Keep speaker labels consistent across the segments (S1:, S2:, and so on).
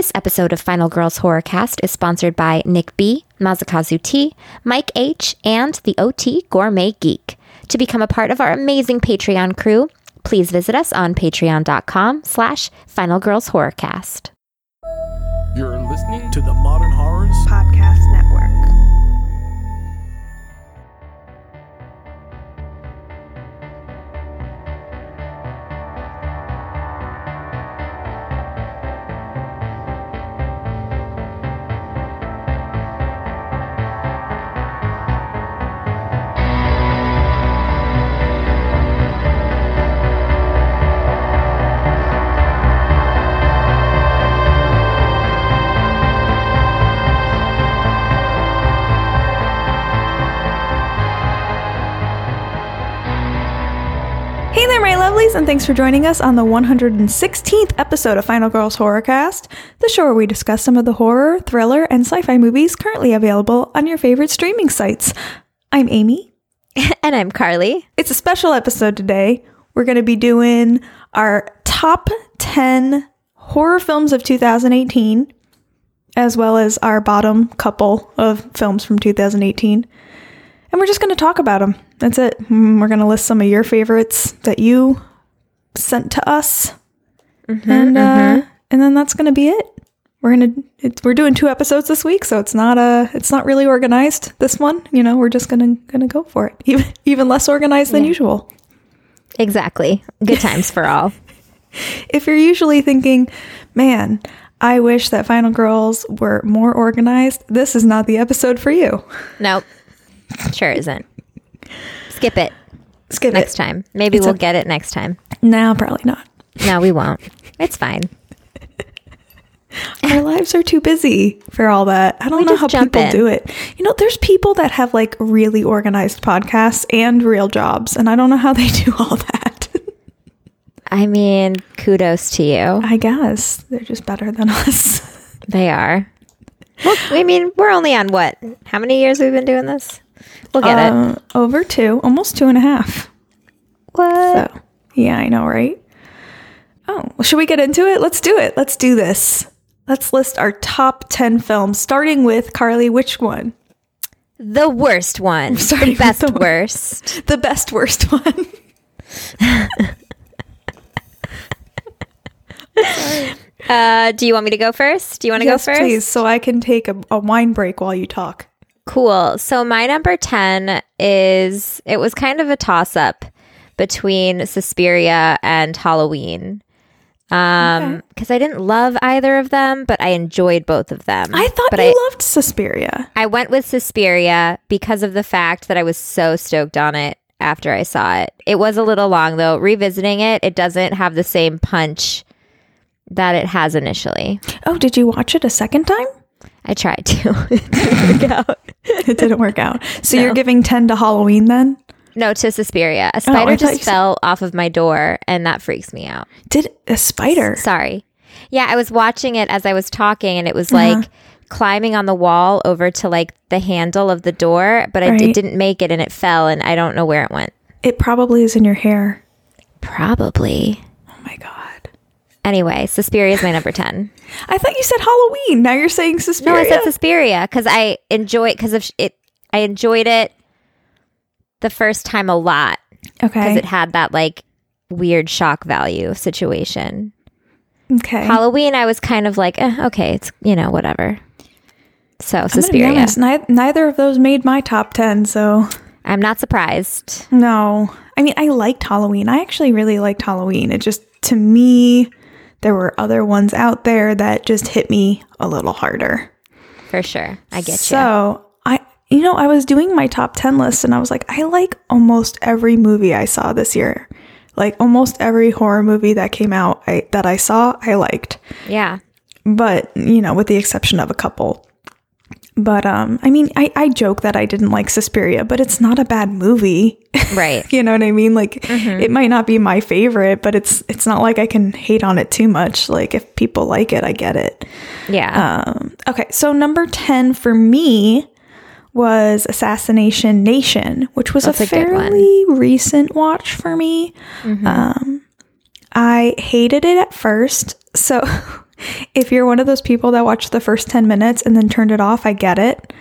S1: This episode of Final Girls Horrorcast is sponsored by Nick B, Mazakazu T, Mike H, and the OT Gourmet Geek. To become a part of our amazing Patreon crew, please visit us on patreon.com slash Final Girls Horrorcast.
S2: You're listening to the Modern Horrors
S3: Podcast Network. Lovelies, and thanks for joining us on the 116th episode of Final Girls Horrorcast, the show where we discuss some of the horror, thriller, and sci fi movies currently available on your favorite streaming sites. I'm Amy.
S1: and I'm Carly.
S3: It's a special episode today. We're going to be doing our top 10 horror films of 2018, as well as our bottom couple of films from 2018. And we're just going to talk about them. That's it. Mm, We're going to list some of your favorites that you sent to us. and uh, and then that's going to be it. We're going to it's, we're doing two episodes this week, so it's not uh it's not really organized this one, you know, we're just going to going to go for it. Even even less organized than usual.
S1: Exactly. Good times for all.
S3: if you're usually thinking, man, I wish that Final Girls were more organized, this is not the episode for you.
S1: Nope. Sure isn't. Skip it
S3: Skip it
S1: next
S3: it.
S1: time. Maybe
S3: It's
S1: we'll
S3: a-
S1: get it next time.
S3: No, probably not.
S1: No, we won't. It's fine.
S3: Our lives are too busy for all that. I don't
S1: We
S3: know how people
S1: in.
S3: do it. You know, there's people that have like really organized podcasts and real jobs, and I don't know how they do all that.
S1: I mean, kudos to you.
S3: I guess they're just better than us.
S1: They are. Well, I mean, we're only on what? How many years we've been doing this? We'll get it.
S3: Uh, over two, almost two and a half.
S1: What?
S3: So, yeah, I know, right? Oh, well, should we get into it? Let's do it. Let's do this. Let's list our top 10 films, starting with Carly. Which one?
S1: The worst one.
S3: starting
S1: The
S3: with
S1: best
S3: the wor-
S1: worst.
S3: The best, worst one.
S1: Uh, do you want me to go first? Do you want to
S3: yes,
S1: go first?
S3: please, so I can take a, a wine break while you talk.
S1: Cool. So my number 10 is it was kind of a toss up between Suspiria and Halloween. Um cuz I didn't love either of them, but I enjoyed both of them.
S3: I thought
S1: but
S3: you
S1: I,
S3: loved Suspiria.
S1: I went with Suspiria because of the fact that I was so stoked on it after I saw it. It was a little long though. Revisiting it, it doesn't have the same punch that it has initially.
S3: Oh, did you watch it a second time?
S1: I tried to. It didn't work out.
S3: It didn't work out. So
S1: No.
S3: you're giving 10 to Halloween then?
S1: No, to Suspiria. A spider
S3: thought you
S1: just
S3: said-
S1: fell off of my door and that freaks me out.
S3: Did a spider?
S1: Sorry. Yeah, I was watching it as I was talking and it was
S3: Uh-huh.
S1: like climbing on the wall over to like the handle of the door, but I,
S3: Right.
S1: it didn't make it and it fell and I don't know where it went.
S3: It probably is in your hair.
S1: Probably.
S3: Oh my God.
S1: Anyway, Suspiria is my number 10.
S3: I thought you said Halloween. Now you're saying
S1: No, I said Suspiria because I enjoy it because of sh- it. I enjoyed it the first time a lot
S3: Okay.
S1: because it had that like weird shock value situation.
S3: okay.
S1: Halloween, I was kind of like, eh, okay, it's you know whatever. So
S3: I'm gonna be
S1: Suspiria,
S3: honest, ni- neither of those made my top 10, so
S1: I'm not surprised.
S3: no. I mean, I liked Halloween. I actually really liked Halloween. It just, to me, there were other ones out there that just hit me a little harder.
S1: For sure, I get you.
S3: So you know, I was doing my top 10 list and I was like, I like almost every movie I saw this year. Like almost every horror movie that came out I, that I saw, I liked.
S1: Yeah,
S3: But, you know, with the exception of a couple. But um, I mean, I, I joke that I didn't like Suspiria, but it's not a bad movie.
S1: right.
S3: you know what I mean? Like it might not be my favorite, but it's it's not like I can hate on it too much. Like if people like it, I get it.
S1: Yeah,
S3: Um, okay, so number 10 for me was Assassination Nation, which was
S1: That's
S3: a
S1: a
S3: fairly recent watch for me. Um, I hated it at first. So if you're one of those people that watched the first 10 minutes and then turned it off, I get it.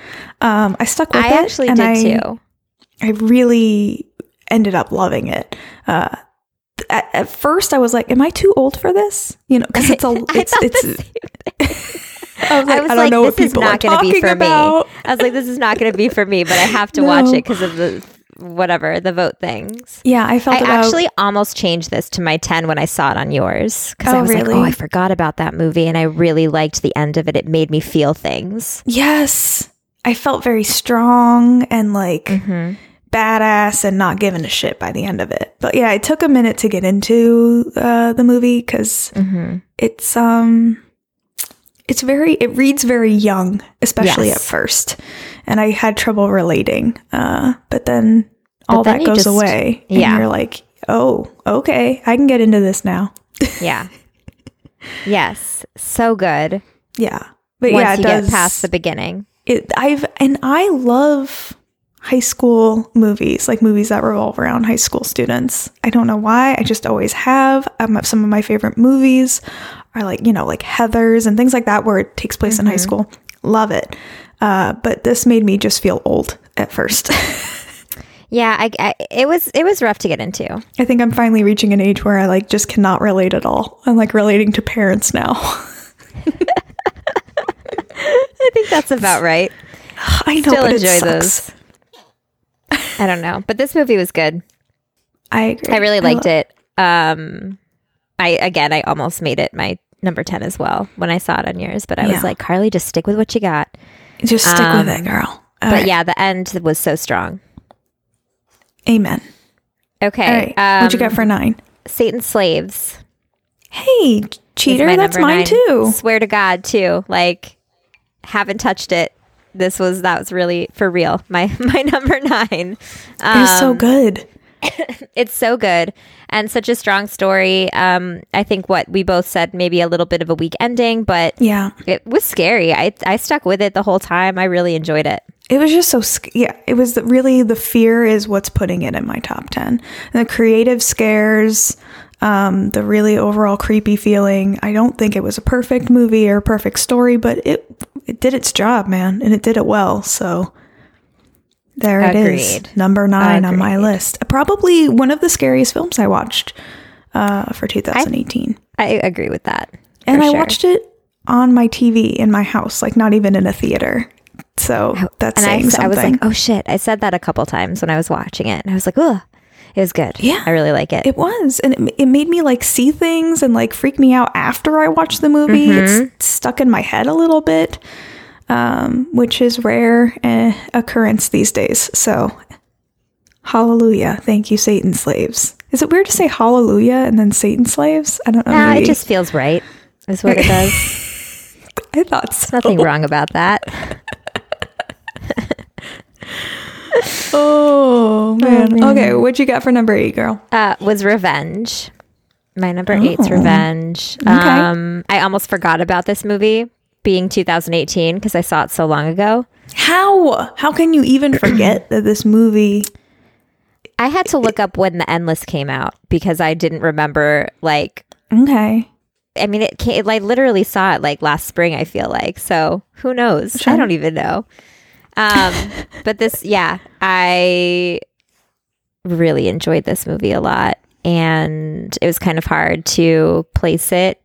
S3: Um, I stuck with
S1: I
S3: it.
S1: actually
S3: and
S1: did
S3: I,
S1: too.
S3: I really ended up loving it. Uh, at, at first, I was like, "Am I too old for this?" You know, because it's a,
S1: I
S3: it's, it's. I was like,
S1: I was
S3: I don't
S1: like, this is
S3: people
S1: not
S3: are
S1: going to be for
S3: about.
S1: me. I was like, this is not going to be for me, but I have to watch it because of the whatever the vote things.
S3: Yeah, I felt
S1: I
S3: about,
S1: actually almost changed this to my 10 when I saw it on yours because I
S3: Oh,
S1: was like, oh, I forgot about that movie and I really liked the end of it. It made me feel things.
S3: Yes, I felt very strong and like
S1: Mm-hmm.
S3: badass and not giving a shit by the end of it. But yeah, it took a minute to get into uh, the movie because
S1: Mm-hmm.
S3: it's um it's very it reads very young especially
S1: Yes.
S3: at first and i had trouble relating uh but then all
S1: then
S3: that goes
S1: just-
S3: away and
S1: yeah.
S3: you're like oh okay i can get into this now
S1: Yeah. yes. So good.
S3: yeah but
S1: Once
S3: yeah it
S1: you
S3: does
S1: get past the beginning.
S3: it i've and i love high school movies like movies that revolve around high school students i don't know why i just always have um, some of my favorite movies are like you know like heathers and things like that where it takes place in high school love it uh, but this made me just feel old at first
S1: Yeah, I, I it was it was rough to get into.
S3: i think i'm finally reaching an age where i like just cannot relate at all i'm like relating to parents now
S1: I think that's about right.
S3: i know
S1: Still enjoy those. I don't know, but this movie was good.
S3: i agree
S1: I really liked
S3: lo-
S1: it. Um, I again, I almost made it my number ten as well when I saw it on yours, but I
S3: Yeah.
S1: was like, Carly, just stick with what you got.
S3: just stick with
S1: um,
S3: it girl All
S1: but
S3: right.
S1: yeah, the end was so strong.
S3: amen
S1: Okay,
S3: right what'd you
S1: um,
S3: got for nine
S1: Satan's Slaves?
S3: Hey, cheater,
S1: my
S3: that's mine
S1: nine.
S3: too.
S1: Swear to God, too. Like, haven't touched it. This was that was really for real. My my number nine.
S3: It was so
S1: Um,
S3: good.
S1: it's so good and such a strong story. Um, I think what we both said maybe a little bit of a weak ending, but
S3: Yeah.
S1: it was scary. I I stuck with it the whole time. I really enjoyed it.
S3: It was just so, sc- yeah, it was the, really the fear is what's putting it in my top 10. The creative scares, um, the really overall creepy feeling. I don't think it was a perfect movie or a perfect story, but it, it did its job, man, and it did it well. So there it is.
S1: Agreed.
S3: Number nine on my list. Probably one of the scariest films I watched uh, for 2018.
S1: I agree with that.
S3: and I
S1: sure.
S3: watched it on my TV in my house, like not even in a theater. So that's
S1: and I,
S3: saying
S1: s- I was like, oh shit! I said that a couple times when I was watching it, and I was like, ugh, it was good.
S3: Yeah.
S1: I really like it.
S3: it was, and it, it made me like see things and like freak me out after I watched the movie.
S1: Mm-hmm.
S3: It's stuck in my head a little bit, um, which is rare uh, occurrence these days. So, hallelujah! Thank you, Satan slaves. Is it weird to say hallelujah and then Satan slaves? I don't know.
S1: Nah, it just feels right. Is what it does.
S3: I thought so.
S1: Nothing wrong about that.
S3: Oh man. Okay, what you got for number eight, girl?
S1: Uh, was Revenge. My number eight's
S3: Oh.
S1: Revenge. Um, I almost forgot about this movie being 2018 because I saw it so long ago.
S3: How? How can you even forget that this movie?
S1: I had to look up when The Endless came out because I didn't remember. Like,
S3: Okay.
S1: I mean, it came, I literally saw it like last spring. I feel like so. Who knows? I don't even know. Um, but this, yeah, I really enjoyed this movie a lot, and it was kind of hard to place it.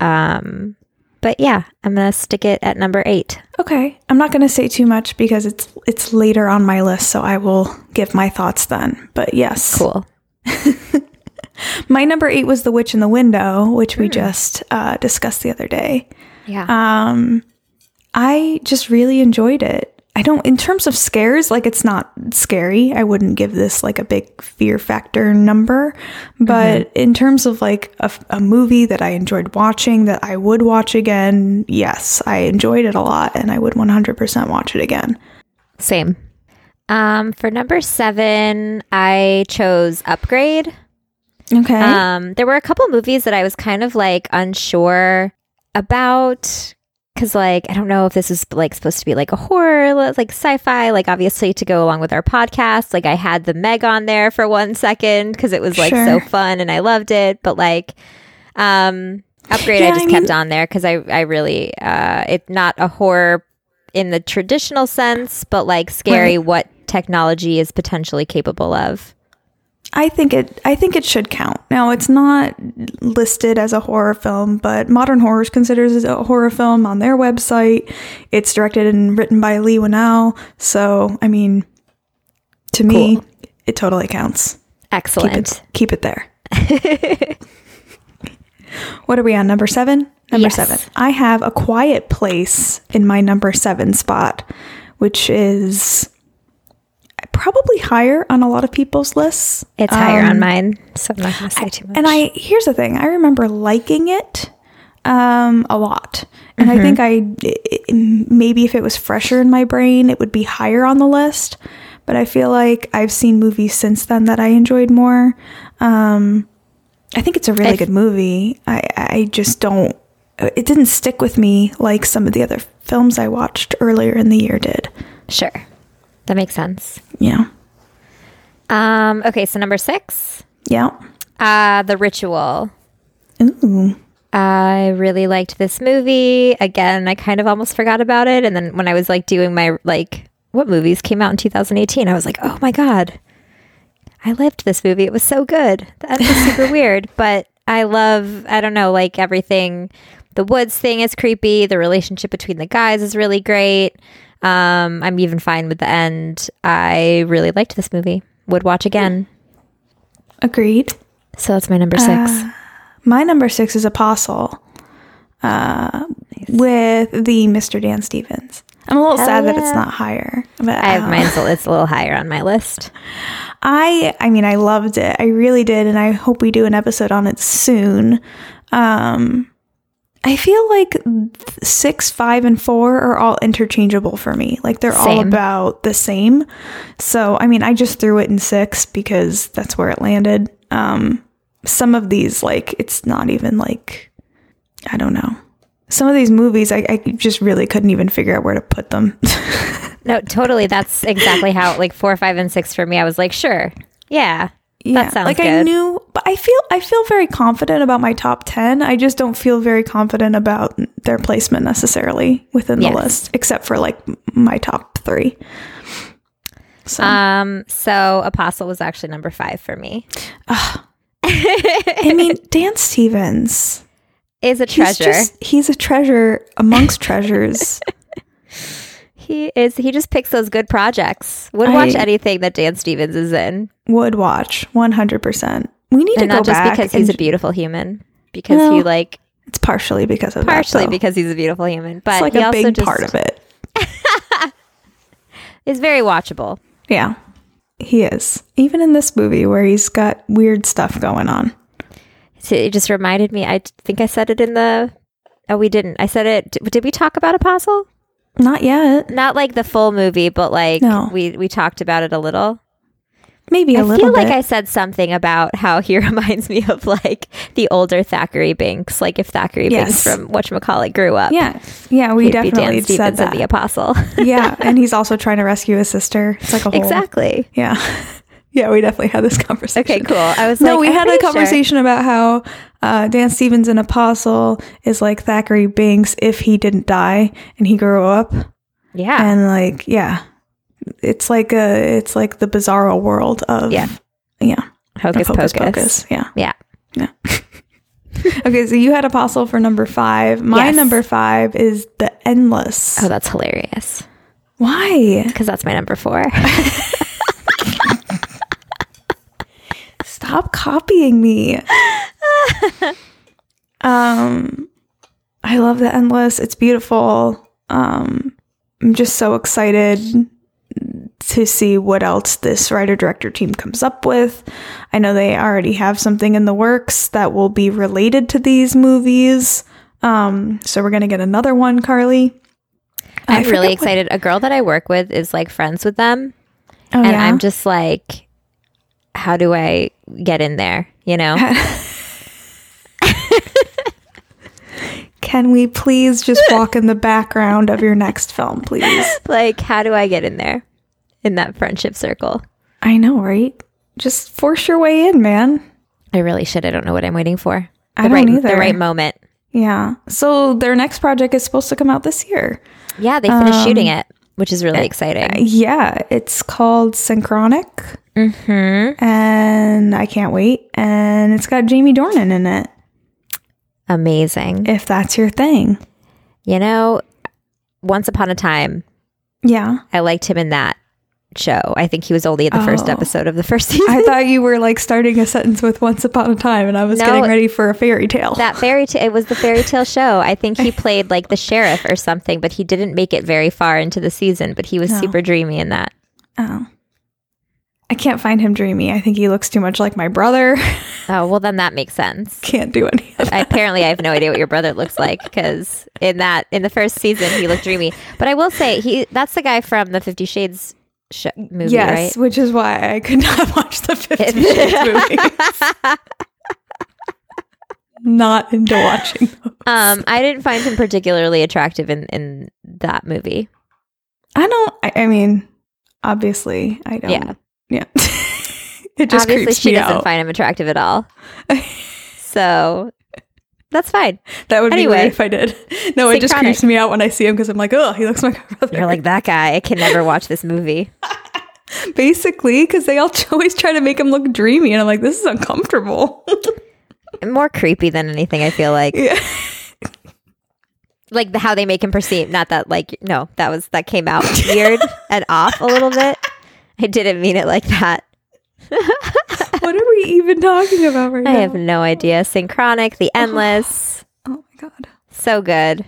S1: Um, but yeah, I'm gonna stick it at number eight.
S3: Okay. I'm not going to say too much because it's it's later on my list, so I will give my thoughts then. But yes,
S1: Cool.
S3: my number eight was The Witch in the Window, which we just uh, discussed the other day.
S1: Yeah.
S3: Um, I just really enjoyed it. I don't, in terms of scares, like it's not scary. I wouldn't give this like a big fear factor number. But in terms of like a, a movie that I enjoyed watching that I would watch again, yes, I enjoyed it a lot and I would 100% watch it again.
S1: Same. Um, for number seven, I chose Upgrade.
S3: Okay.
S1: Um, there were a couple movies that I was kind of like unsure about because, like, I don't know if this is like supposed to be like a horror, like sci-fi, like obviously to go along with our podcast. Like, I had the Meg on there for one second because it was like so fun and I loved it, but like, um, Upgrade
S3: Yeah,
S1: I just
S3: I
S1: kept
S3: mean-
S1: on there because I, I really, uh, it's not a horror in the traditional sense, but like scary
S3: Right.
S1: what technology is potentially capable of.
S3: I think it. I think it should count. Now, it's not listed as a horror film, but Modern Horrors considers it a horror film on their website. It's directed and written by Leigh Whannell. So, I mean, to me,
S1: Cool.
S3: it totally counts. Keep
S1: Excellent.
S3: it. Keep it there. what are we on? Number seven. Number
S1: Yes.
S3: seven. I have a quiet place in my number seven spot, which is probably higher on a lot of people's lists.
S1: It's higher
S3: Um,
S1: on mine, so I'm not going to say too much.
S3: And I here's the thing: I remember liking it um, a lot, and I think I it- maybe if it was fresher in my brain, it would be higher on the list. But I feel like I've seen movies since then that I enjoyed more. Um, I think it's a really good movie. I I just don't. It didn't stick with me like some of the other films I watched earlier in the year did.
S1: sure. That makes sense.
S3: Yeah.
S1: Um, okay, so number six,
S3: Yeah.
S1: uh, The Ritual.
S3: Ooh.
S1: I really liked this movie. Again, I kind of almost forgot about it. And then when I was like doing my like what movies came out in 2018, I was like, oh my God. I lived this movie. It was so good. That was super weird. But I love, I don't know, like everything. The woods thing is creepy. The relationship between the guys is really great. Um, I'm even fine with the end. I really liked this movie. Would watch again.
S3: Agreed.
S1: So that's my number six.
S3: My number six is Apostle uh, with the Mr. Dan Stevens. I'm a little
S1: Hell
S3: sad that it's not higher. But
S1: I have
S3: uh,
S1: mine's a- it's a little higher on my list.
S3: I I mean I loved it. I really did and I hope we do an episode on it soon. Um I feel like 6, 5 and 4 are all interchangeable for me. Like they're all about the same. So, I mean, I just threw it in 6 because that's where it landed. Um some of these like it's not even like I don't know. Some of these movies I, I just really couldn't even figure out where to put them.
S1: No, totally. That's exactly how like four, five, and six for me. I was like, sure, yeah, that sounds
S3: like
S1: good.
S3: I knew, but I feel I feel very confident about my top ten. I just don't feel very confident about their placement necessarily within the
S1: Yes.
S3: list, except for like my top three. So
S1: Um, so Apostle was actually number five for me.
S3: I mean, Dan Stevens,
S1: Is a
S3: he's
S1: treasure.
S3: just he's a treasure amongst treasures.
S1: he is. He just picks those good projects. Would
S3: I-
S1: watch anything that Dan Stevens is in,
S3: Would watch one hundred percent. We need
S1: and
S3: to
S1: not
S3: go
S1: just
S3: back.
S1: because he's a beautiful human. Because
S3: Well,
S1: he like
S3: it's partially because of
S1: partially
S3: that,
S1: because he's a beautiful human, but
S3: it's like a big
S1: just
S3: part of it. it.
S1: is very watchable.
S3: Yeah, he is. Even in this movie where he's got weird stuff going on.
S1: So it just reminded me. I think I said it in the. Oh, we didn't. I said it. Did we talk about Apostle?
S3: Not yet.
S1: Not like the full movie, but like
S3: No.
S1: we we talked about it a little.
S3: Maybe a
S1: I
S3: little I
S1: feel
S3: bit.
S1: like I said something about how he reminds me of like the older Thackery Binx, like if Thackery
S3: Yes.
S1: Binx from whatchamacallit grew up.
S3: yeah, yeah, we
S1: he'd be
S3: definitely
S1: Dan
S3: said that.
S1: the Apostle.
S3: yeah, and he's also trying to rescue his sister. It's like a whole
S1: exactly.
S3: Yeah, yeah, we definitely had this conversation.
S1: Okay, cool. I was
S3: No,
S1: like,
S3: we
S1: I'm
S3: had a
S1: pretty sure.
S3: conversation about how uh, Dan Stevens an apostle is like Thackery Binx if he didn't die and he grew up,
S1: Yeah,
S3: and like yeah, it's like a it's like the bizarro world of
S1: Yeah.
S3: yeah
S1: Hocus,
S3: of
S1: Pocus.
S3: yeah
S1: Yeah.
S3: yeah. okay, so you had apostle for number five. My
S1: Yes.
S3: number five is the endless.
S1: Oh, that's hilarious.
S3: Why?
S1: Because that's my number four.
S3: Stop copying me. um I love the endless. It's beautiful. Um I'm just so excited to see what else this writer director team comes up with. I know they already have something in the works that will be related to these movies. Um so we're going to get another one, Carly.
S1: I'm really
S3: what-
S1: excited. A girl that I work with is like friends with them,
S3: Oh,
S1: and
S3: yeah?
S1: I'm just like, how do I get in there? You know?
S3: Can we please just walk in the background of your next film, please?
S1: like, how do I get in there in that friendship circle?
S3: I know, right? Just force your way in, man.
S1: I really should. I don't know what I'm waiting for.
S3: I
S1: The
S3: don't
S1: right,
S3: either.
S1: The right moment.
S3: Yeah. So their next project is supposed to come out this year.
S1: Yeah, they finished um, shooting it, which is really eh, exciting.
S3: Yeah, it's called Synchronic. Mm-hmm. And I can't wait. And it's got Jamie Dornan in it,
S1: Amazing.
S3: if that's your thing.
S1: You know, once upon a time,
S3: Yeah.
S1: I liked him in that show. I think he was only in the first
S3: Oh.
S1: episode of the first season.
S3: I thought you were like starting a sentence with once upon a time and I was
S1: No.
S3: getting ready for a fairy tale.
S1: that fairy tale it was the fairy tale show i think he played like the sheriff or something but he didn't make it very far into the season but he was
S3: No.
S1: super dreamy in that
S3: oh. I can't find him dreamy. I think he looks too much like my brother.
S1: oh well then that makes sense
S3: can't do any of that.
S1: I, apparently i have no idea what your brother looks like because in that in the first season he looked dreamy but i will say he that's the guy from the 50 shades sh- movie
S3: Yes,
S1: right
S3: which is why I could not watch the Fifty Shades movies. not into watching those.
S1: um i didn't find him particularly attractive in in that movie
S3: I don't. I, I mean, obviously, I don't.
S1: Yeah.
S3: Yeah. it just
S1: obviously she doesn't
S3: out.
S1: find him attractive at all so that's fine
S3: that would
S1: Anyway.
S3: be weird if I did. No, it just creeps me out when I see him because I'm like, oh, he looks like my brother.
S1: you're like that guy i can never watch this movie
S3: basically because they all always try to make him look dreamy, and I'm like, this is uncomfortable.
S1: more creepy than anything. I feel like,
S3: yeah.
S1: like the, how they make him perceive. Not that, like, no, that was that came out weird and off a little bit. I didn't mean it like that.
S3: what are we even talking about right
S1: I
S3: now?
S1: I have no idea. Synchronic, the endless,
S3: oh my god.
S1: so good.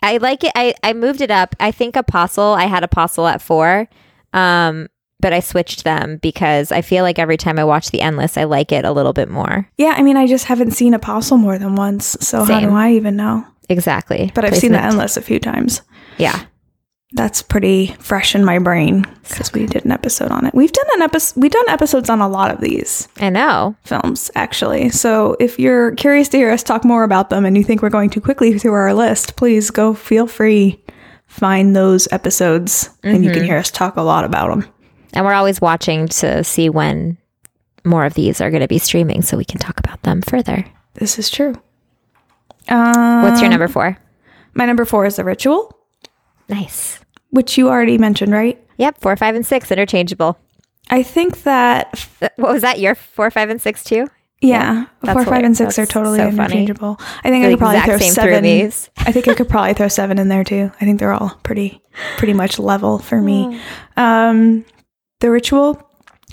S1: I like it. I I moved it up. I think Apostle. I had Apostle at four, um, but I switched them because I feel like every time I watch the endless, I like it a little bit more.
S3: Yeah, I mean, I just haven't seen Apostle more than once, so how do I even know?
S1: Exactly.
S3: But I've seen the Endless a few times.
S1: Yeah.
S3: That's pretty fresh in my brain because we did an episode on it. We've done an episode. We've done episodes on a lot of these
S1: I know.
S3: films, actually. So if you're curious to hear us talk more about them and you think we're going too quickly through our list, please go feel free find those episodes and you can hear us talk a lot about them.
S1: And we're always watching to see when more of these are going to be streaming so we can talk about them further.
S3: This is true. Um,
S1: What's your number four?
S3: my number four is The Ritual,
S1: Nice.
S3: which you already mentioned, right?
S1: Yep, four, five, and six interchangeable.
S3: I think that
S1: What was that? Your four, five, and six too?
S3: Yeah,
S1: that's
S3: four, five, and
S1: hilarious.
S3: six are totally
S1: so funny.
S3: interchangeable. I think I could probably throw seven. I think I could probably throw seven in there too. I think they're all pretty, pretty much level for me.
S1: Oh.
S3: Um, the ritual,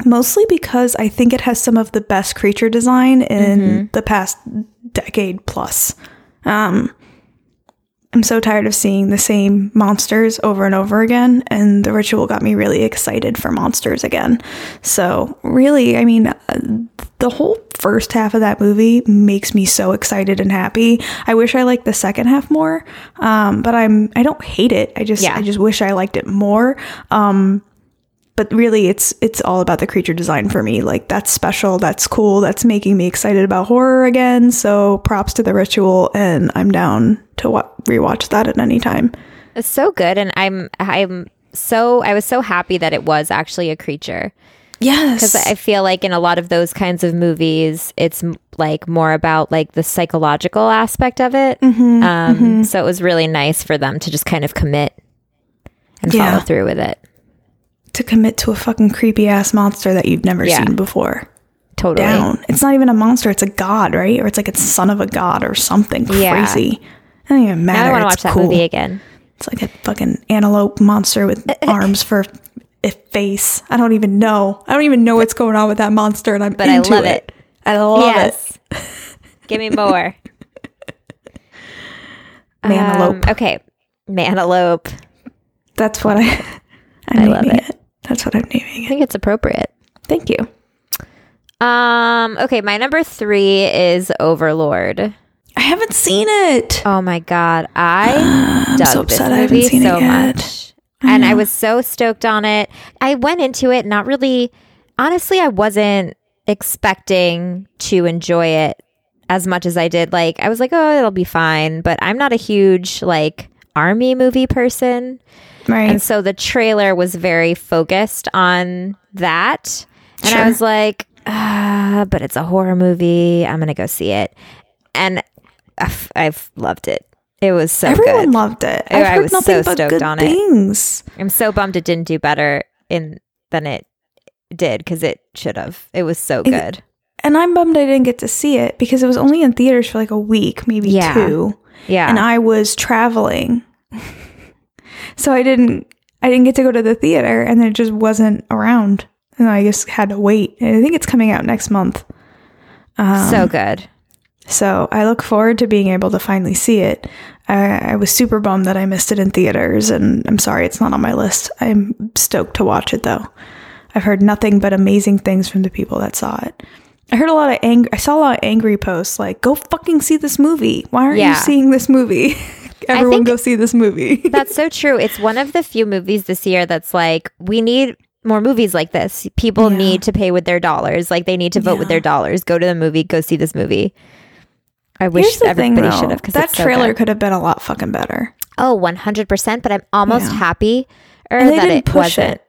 S3: mostly because I think it has some of the best creature design in
S1: Mm-hmm.
S3: the past decade plus. Um, I'm so tired of seeing the same monsters over and over again, and the ritual got me really excited for monsters again. So, really, I mean, uh, the whole first half of that movie makes me so excited and happy. I wish I liked the second half more, um, but I'm I don't hate it. I just
S1: Yeah.
S3: I just wish I liked it more. Um, but really it's it's all about the creature design for me like that's special that's cool that's making me excited about horror again so props to the ritual and i'm down to wa- rewatch that at any time
S1: It's so good, and I'm I'm so I was so happy that it was actually a creature
S3: yes
S1: because I feel like in a lot of those kinds of movies, it's m- like more about like the psychological aspect of it.
S3: Mm-hmm,
S1: um, So it was really nice for them to just kind of commit and
S3: Yeah.
S1: follow through with it.
S3: to commit to a fucking creepy ass monster that you've never
S1: Yeah.
S3: seen before
S1: Totally.
S3: down it's not even a monster it's a god right or it's like it's son of a god or something
S1: Yeah.
S3: crazy it don't even matter
S1: Now I want to watch that movie again.
S3: It's like a fucking antelope monster with arms for a face. I don't even know. I don't even know what's going on with that monster, and I'm
S1: But I
S3: into
S1: love
S3: it.
S1: it.
S3: I love
S1: yes. Give me more.
S3: it. Manalope.
S1: Um, okay. Manalope.
S3: That's what I. I'm
S1: I love it.
S3: it. That's what I'm naming
S1: I think it's appropriate.
S3: Thank you.
S1: Um, okay, my number three is Overlord.
S3: I haven't seen it.
S1: Oh my god, I dug
S3: so
S1: this
S3: upset I haven't
S1: movie
S3: seen it
S1: so
S3: yet.
S1: much, and I was so stoked on it. I went into it not really, honestly, I wasn't expecting to enjoy it as much as I did. Like, I was like, oh, it'll be fine, but I'm not a huge like army movie person,
S3: Right.
S1: and so the trailer was very focused on that, and I was like, ah, but it's a horror movie. I'm gonna go see it, and I've, I've loved it. It was so
S3: Everyone
S1: good.
S3: loved it.
S1: I- I was
S3: nothing
S1: so
S3: but
S1: stoked
S3: good
S1: on it.
S3: things.
S1: I'm so bummed it didn't do better in than it did because it should have. It was so
S3: It-
S1: good.
S3: And I'm bummed I didn't get to see it because it was only in theaters for like a week, maybe
S1: Yeah.
S3: two.
S1: Yeah.
S3: and I was traveling. so I didn't I didn't get to go to the theater and it just wasn't around. And I just had to wait. And I think it's coming out next month. Um,
S1: so good.
S3: So I look forward to being able to finally see it. I, I was super bummed that I missed it in theaters, and I'm sorry it's not on my list. I'm stoked to watch it though. I've heard nothing but amazing things from the people that saw it. I heard a lot of angry. I saw a lot of angry posts like, "Go fucking see this movie! Why aren't
S1: Yeah.
S3: you seeing this movie? Everyone go see this movie!"
S1: That's so true. It's one of the few movies this year that's like, we need more movies like this. People
S3: Yeah.
S1: need to pay with their dollars. Like they need to vote with their dollars. Go to the movie, go see this movie. I wish
S3: Here's the thing,
S1: everybody
S3: though.
S1: should have because
S3: That trailer could have been a lot fucking better.
S1: Oh, 100%. But I'm almost
S3: Yeah.
S1: happy er,
S3: And they
S1: that
S3: didn't
S1: it
S3: push
S1: wasn't.
S3: it.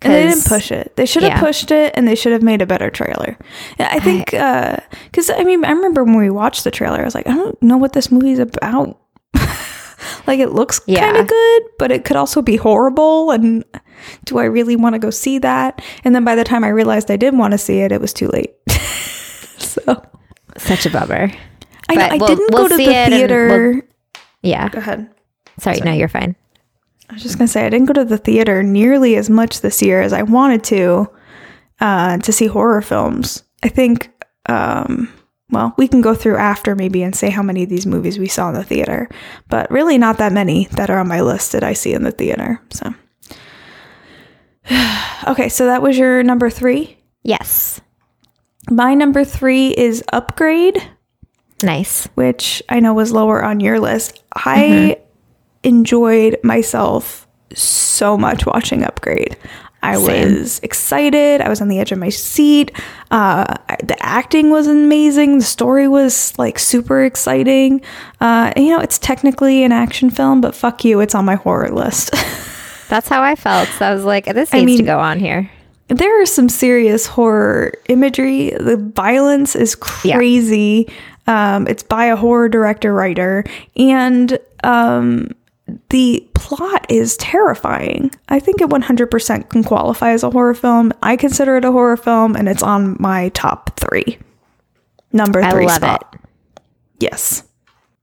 S3: And they didn't push it. They should have
S1: yeah.
S3: pushed it, and they should have made a better trailer. I think uh, because I mean I remember when we watched the trailer, I was like, I don't know what this movie's about. like it looks
S1: Yeah.
S3: kind of good, but it could also be horrible. And do I really want to go see that? And then by the time I realized I didn't want to see it, it was too late. so
S1: Such a bummer.
S3: I, know, I
S1: we'll-
S3: didn't
S1: we'll
S3: go to the theater.
S1: we'll- Yeah.
S3: Go ahead.
S1: Sorry, no, you're fine.
S3: I was just gonna say I didn't go to the theater nearly as much this year as I wanted to uh, to see horror films. I think, um, well, we can go through after maybe and say how many of these movies we saw in the theater, but really not that many that are on my list that I see in the theater. So, okay, so that was your number three.
S1: Yes.
S3: My number three is Upgrade.
S1: Nice.
S3: which I know was lower on your list. I enjoyed myself so much watching Upgrade. I
S1: Same.
S3: was excited. I was on the edge of my seat. Uh, I- the acting was amazing. The story was like super exciting. Uh, you know, it's technically an action film, but fuck you, it's on my horror list.
S1: That's how I felt. So I was like, this
S3: I
S1: needs to go on here.
S3: there are some serious horror imagery. The violence is crazy. Um, it's by a horror director writer, and um, the plot is terrifying. I think it 100% can qualify as a horror film. I consider it a horror film, and it's on my top three. Number
S1: I
S3: three
S1: love
S3: spot. Yes,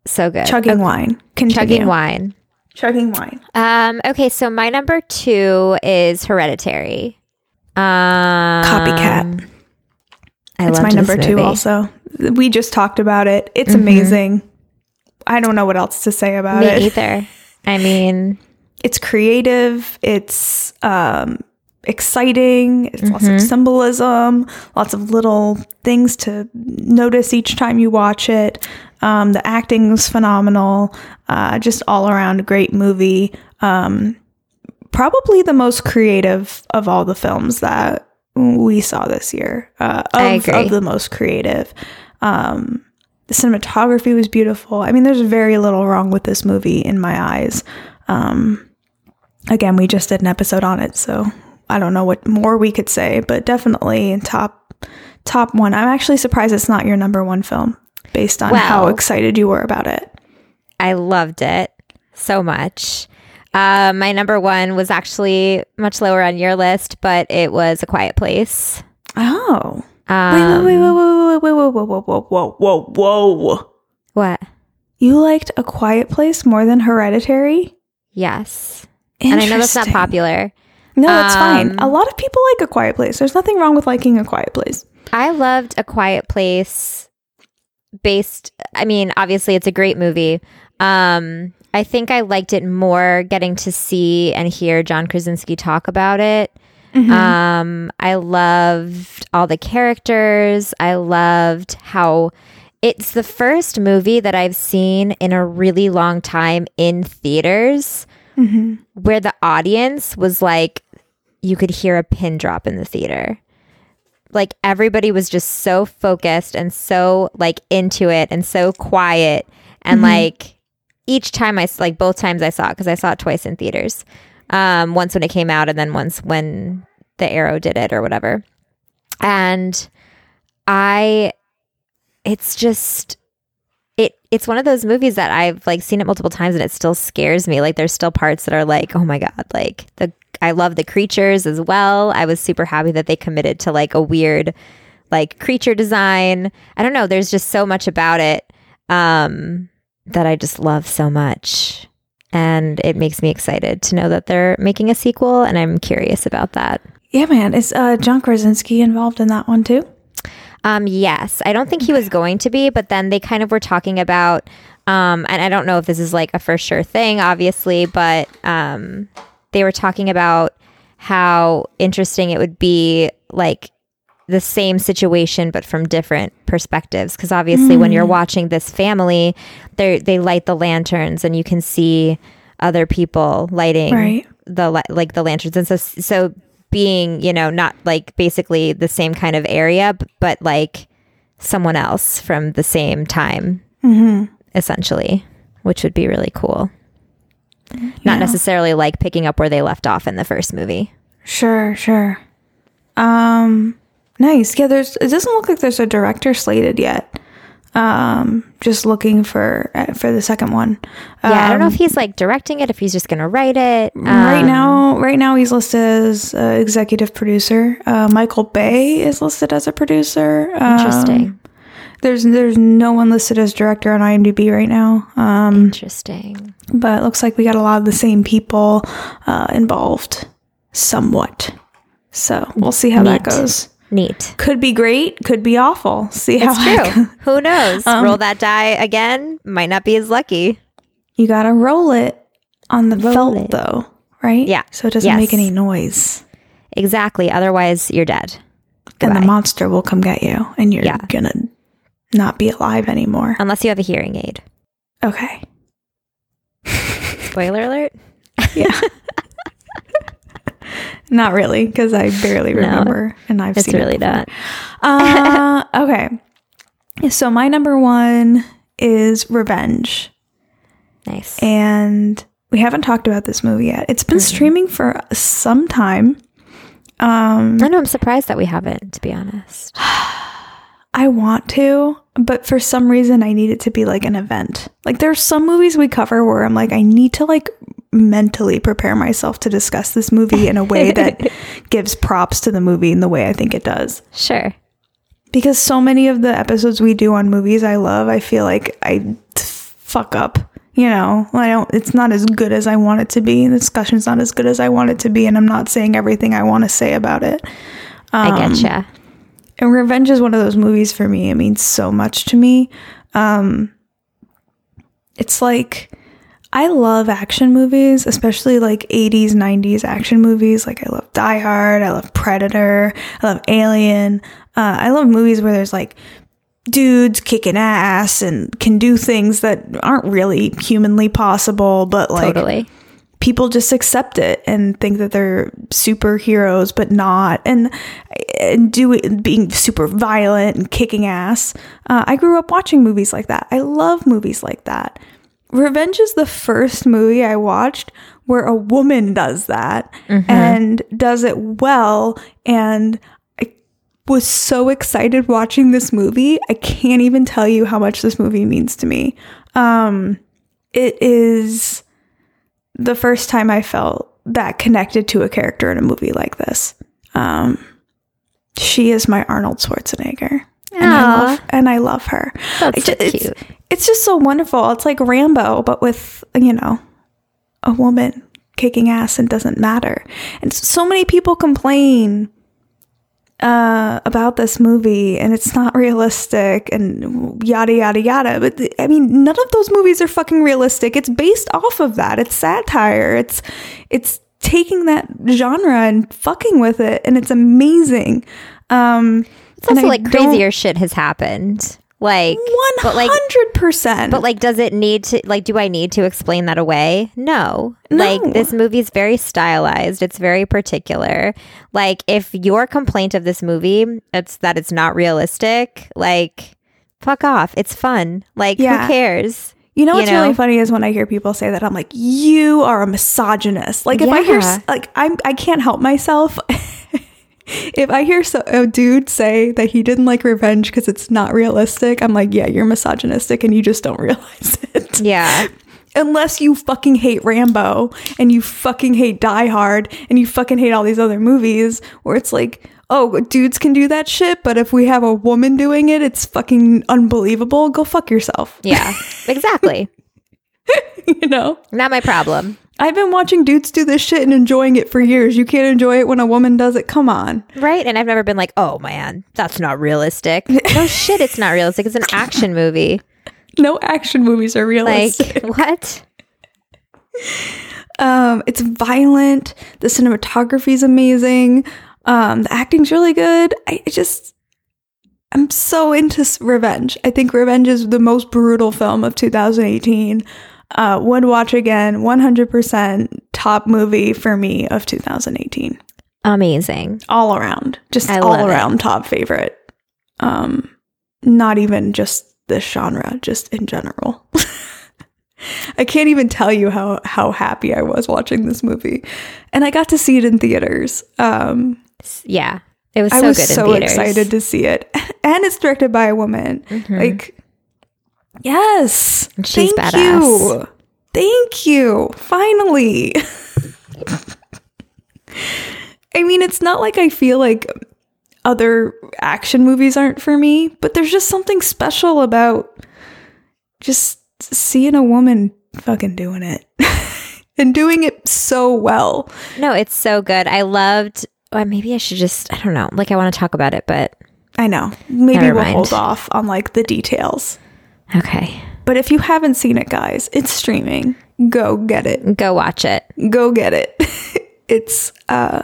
S1: So good.
S3: chugging
S1: Okay,
S3: wine. Continue.
S1: Chugging wine.
S3: Chugging wine.
S1: Um, okay, so my number two is Hereditary. Um,
S3: Copycat.
S1: I
S3: It's my number two also. We just talked about it. It's
S1: Mhm.
S3: amazing. I don't know what else to say about
S1: Me
S3: it.
S1: either. I mean,
S3: It's creative, it's um exciting, it's lots
S1: Mm-hmm.
S3: of symbolism, lots of little things to notice each time you watch it. Um, the acting was phenomenal. Uh, just all around great movie. Um, probably the most creative of all the films that we saw this year. Uh, of,
S1: I agree.
S3: of the most creative. Um, the cinematography was beautiful. I mean, there's very little wrong with this movie in my eyes. Um, again, we just did an episode on it, so I don't know what more we could say, but definitely top top one. I'm actually surprised it's not your number one film based on how excited you were about it.
S1: I loved it so much. Uh, my number one was actually much lower on your list, but it was A Quiet Place.
S3: Oh,
S1: um,
S3: wait, wait, wait, wait, wait, wait, wait, wait wait whoa, whoa, whoa, whoa.
S1: What?
S3: You liked A Quiet Place more than Hereditary?
S1: Yes. And I know that's not popular.
S3: No, that's
S1: um, fine.
S3: A lot of people like A Quiet Place. There's nothing wrong with liking A Quiet Place.
S1: I loved A Quiet Place based I mean, obviously it's a great movie. Um, I think I liked it more getting to see and hear John Krasinski talk about it um I loved all the characters. I loved how it's the first movie that I've seen in a really long time in theaters
S3: Mm-hmm.
S1: where the audience was like you could hear a pin drop in the theater like everybody was just so focused and so like into it and so quiet and like each time I, like both times i saw it because i saw it twice in theaters um once when it came out and then once when the arrow did it or whatever and i it's just it it's one of those movies that I've like seen it multiple times and it still scares me. Like there's still parts that are like, oh my god, like the I love the creatures as well. I was super happy that they committed to like a weird like creature design. I don't know, there's just so much about it um that I just love so much. And it makes me excited to know that they're making a sequel and I'm curious about that.
S3: Yeah, man. Is uh, John Krasinski involved in that one too?
S1: Um, yes, I don't think he was going to be, but then they kind of were talking about, um, and I don't know if this is like a for sure thing, obviously, but um, they were talking about how interesting it would be, like the same situation but from different perspectives. Because obviously, when you're watching this family, they they light the lanterns, and you can see other people lighting
S3: Right.
S1: the like the lanterns, and so so being you know not like basically the same kind of area, but like someone else from the same time, essentially, which would be really cool. Not necessarily like picking up where they left off in the first movie.
S3: Sure, sure. Um, nice. Yeah, there's. It doesn't look like there's a director slated yet. Um, just looking for uh, for the second one.
S1: Yeah, I don't know
S3: Um,
S1: if he's like directing it, if he's just gonna write it.
S3: right
S1: Um,
S3: now, right now he's listed as uh, executive producer. Uh, Michael Bay is listed as a producer. Um,
S1: Interesting.
S3: There's there's no one listed as director on IMDb right now. Um,
S1: Interesting.
S3: but it looks like we got a lot of the same people uh, involved, somewhat. So we'll see how that goes.
S1: Neat.
S3: Could be great, could be awful. See how
S1: It's true. Who knows?
S3: Um,
S1: Roll that die again. Might not be as lucky.
S3: You gotta roll it on the
S1: Roll
S3: felt
S1: it.
S3: though, right?
S1: Yeah.
S3: So it doesn't
S1: Yes.
S3: make any noise,
S1: Exactly. Otherwise, you're dead.
S3: and the monster will come get you, and you're
S1: Yeah.
S3: gonna not be alive anymore.
S1: Unless you have a hearing aid.
S3: Okay.
S1: Spoiler alert.
S3: Yeah. not really, because I barely
S1: No,
S3: remember, and I've
S1: It's
S3: seen
S1: really
S3: it
S1: not.
S3: Uh, okay. So my number one is Revenge.
S1: Nice.
S3: And we haven't talked about this movie yet. It's been streaming for some time. Um,
S1: I know I'm surprised that we haven't, to be honest.
S3: I want to, but for some reason I need it to be like an event. Like there's some movies we cover where I'm like I need to like mentally prepare myself to discuss this movie in a way that gives props to the movie in the way I think it does.
S1: Sure.
S3: because so many of the episodes we do on movies I love, I feel like I fuck up. You know, I don't. It's not as good as I want it to be. The discussion's not as good as I want it to be, and I'm not saying everything I want to say about it.
S1: I
S3: Um,
S1: getcha.
S3: And Revenge is one of those movies for me. It means so much to me. Um, it's like I love action movies, especially like 80s, 90s action movies. Like I love Die Hard, I love Predator, I love Alien. Uh, I love movies where there's like dudes kicking ass and can do things that aren't really humanly possible, but like
S1: totally.
S3: people just accept it and think that they're superheroes but not and and do it being super violent and kicking ass uh, i grew up watching movies like that i love movies like that revenge is the first movie i watched where a woman does that and does it well and i was so excited watching this movie i can't even tell you how much this movie means to me. Um it is the first time I felt that connected to a character in a movie like this. Um, she is my Arnold Schwarzenegger, and I love and I love her.
S1: That's so
S3: ju- it's, it's just so wonderful. It's like Rambo, but with you know a woman kicking ass and doesn't matter. And so many people complain uh, about this movie and it's not realistic and yada yada yada. But I mean, none of those movies are fucking realistic. It's based off of that. It's satire. It's it's taking that genre and fucking with it, and it's amazing. Um,
S1: It's also like crazier shit has happened. Like,
S3: One
S1: but like,
S3: hundred percent.
S1: but like, does it need to? Like, do I need to explain that away? No.
S3: No.
S1: Like, this movie's very stylized. It's very particular. Like, if your complaint of this movie it's that it's not realistic, like, fuck off. It's fun. Like,
S3: Yeah.
S1: who cares?
S3: You know
S1: you
S3: what's
S1: know?
S3: really funny is when I hear people say that I'm like, you are a misogynist. Like if I hear like I'm I can't help myself. if I hear so, a dude say that he didn't like revenge because it's not realistic, I'm like, yeah, you're misogynistic and you just don't realize it.
S1: Yeah.
S3: Unless you fucking hate Rambo and you fucking hate Die Hard and you fucking hate all these other movies where it's like, oh, dudes can do that shit, but if we have a woman doing it, it's fucking unbelievable. Go fuck yourself.
S1: Yeah. Exactly.
S3: you know?
S1: Not my problem.
S3: I've been watching dudes do this shit and enjoying it for years. You can't enjoy it when a woman does it. Come on.
S1: Right? And I've never been like, oh man, that's not realistic. no shit, it's not realistic. It's an action movie.
S3: No action movies are realistic.
S1: Like, what?
S3: Um, it's violent. The cinematography is amazing. Um, the acting's really good. I I just, I'm so into Revenge. I think Revenge is the most brutal film of 2018. Uh, would watch again. 100% top movie for me of 2018.
S1: Amazing.
S3: All around, just
S1: I
S3: all
S1: it.
S3: around top favorite. Um, not even just this genre, just in general. I can't even tell you how how happy I was watching this movie, and I got to see it in theaters. Um,
S1: Yeah. It was so
S3: I was so
S1: theaters.
S3: excited to see it, and it's directed by a woman. Like, yes,
S1: And she's
S3: thank
S1: badass.
S3: you, thank you. Finally, I mean, it's not like I feel like other action movies aren't for me, but there's just something special about just seeing a woman fucking doing it and doing it so well.
S1: No, it's so good. I loved. Well, maybe I should just. I don't know. Like I want to talk about it, but
S3: I know. Maybe we'll
S1: mind.
S3: hold off on like the details.
S1: Okay.
S3: But if you haven't seen it, guys, it's streaming. Go get it.
S1: Go watch it.
S3: Go get it. it's uh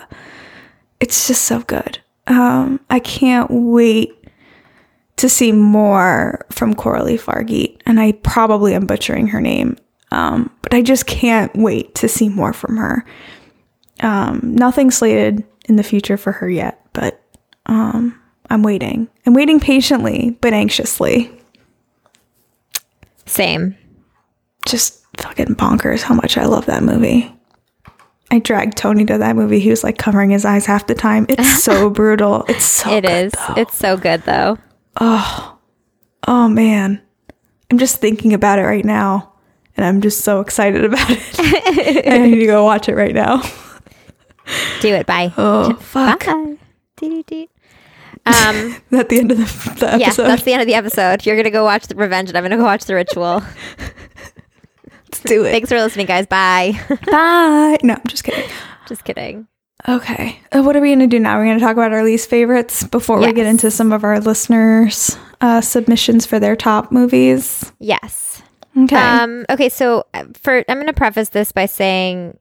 S3: it's just so good. Um I can't wait to see more from Coralie Fargeat and I probably am butchering her name. Um but I just can't wait to see more from her. Um nothing slated in the future for her yet, but um I'm waiting. I'm waiting patiently but anxiously.
S1: Same.
S3: just fucking bonkers how much I love that movie. I dragged Tony to that movie. He was like covering his eyes half the time. It's so brutal. It's so
S1: It
S3: good,
S1: is.
S3: though.
S1: It's so good though.
S3: oh Oh man. I'm just thinking about it right now and I'm just so excited about it. I need to go watch it right now.
S1: Do it. Bye.
S3: Oh fuck.
S1: Bye. Dee-dee-dee. Um.
S3: At the end of the, the
S1: yeah,
S3: episode.
S1: that's the end of the episode. You're gonna go watch the Revenge, and I'm gonna go watch the Ritual.
S3: Let's do it.
S1: Thanks for listening, guys. Bye.
S3: Bye. No, I'm just kidding.
S1: Just kidding.
S3: Okay. Uh, what are we going to do now? We're going to talk about our least favorites before we get into some of our listeners' uh, submissions for their top movies.
S1: Yes.
S3: Okay.
S1: Um, okay, so uh, for I'm going to preface this by saying,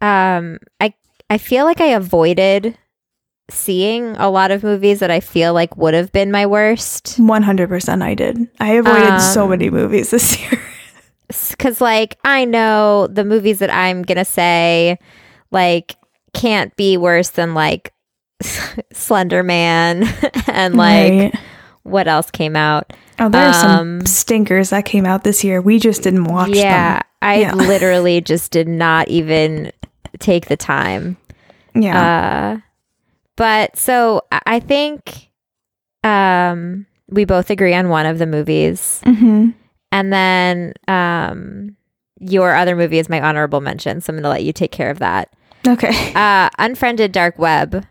S1: um, I I feel like I avoided seeing a lot of movies that I feel like would have been my worst.
S3: 100% I did. I avoided so
S1: Um,
S3: many movies this year.
S1: Because like I know the movies that I'm gonna say like can't be worse than like Slender Man and like
S3: Right.
S1: what else came out.
S3: oh, there are some
S1: um,
S3: stinkers that came out this year. We just didn't watch
S1: yeah, I
S3: Yeah.
S1: literally just did not even take the time.
S3: Yeah.
S1: Uh, but so I I think um, we both agree on one of the movies,
S3: hmm
S1: and then um, your other movie is my honorable mention. So I'm going to let you take care of that.
S3: Okay.
S1: Uh, Unfriended Dark Web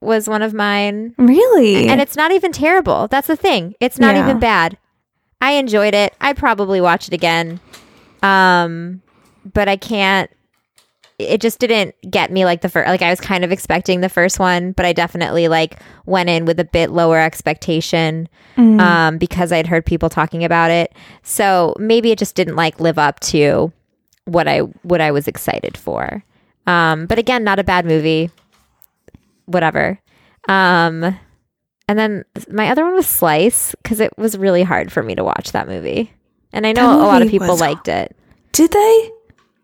S1: was one of mine,
S3: Really?
S1: and it's not even terrible. That's the thing; it's not
S3: Yeah.
S1: even bad. I enjoyed it. I'd probably watch it again, um, but I can't. It just didn't get me like the first. Like I was kind of expecting the first one, but I definitely like went in with a bit lower expectation
S3: Mm.
S1: um, because I'd heard people talking about it. So maybe it just didn't like live up to what I what I was excited for. Um, but again, not a bad movie. Whatever. Um, and then my other one was Slice because it was really hard for me to watch that movie, and I know a lot of people
S3: was-
S1: liked it.
S3: Did they?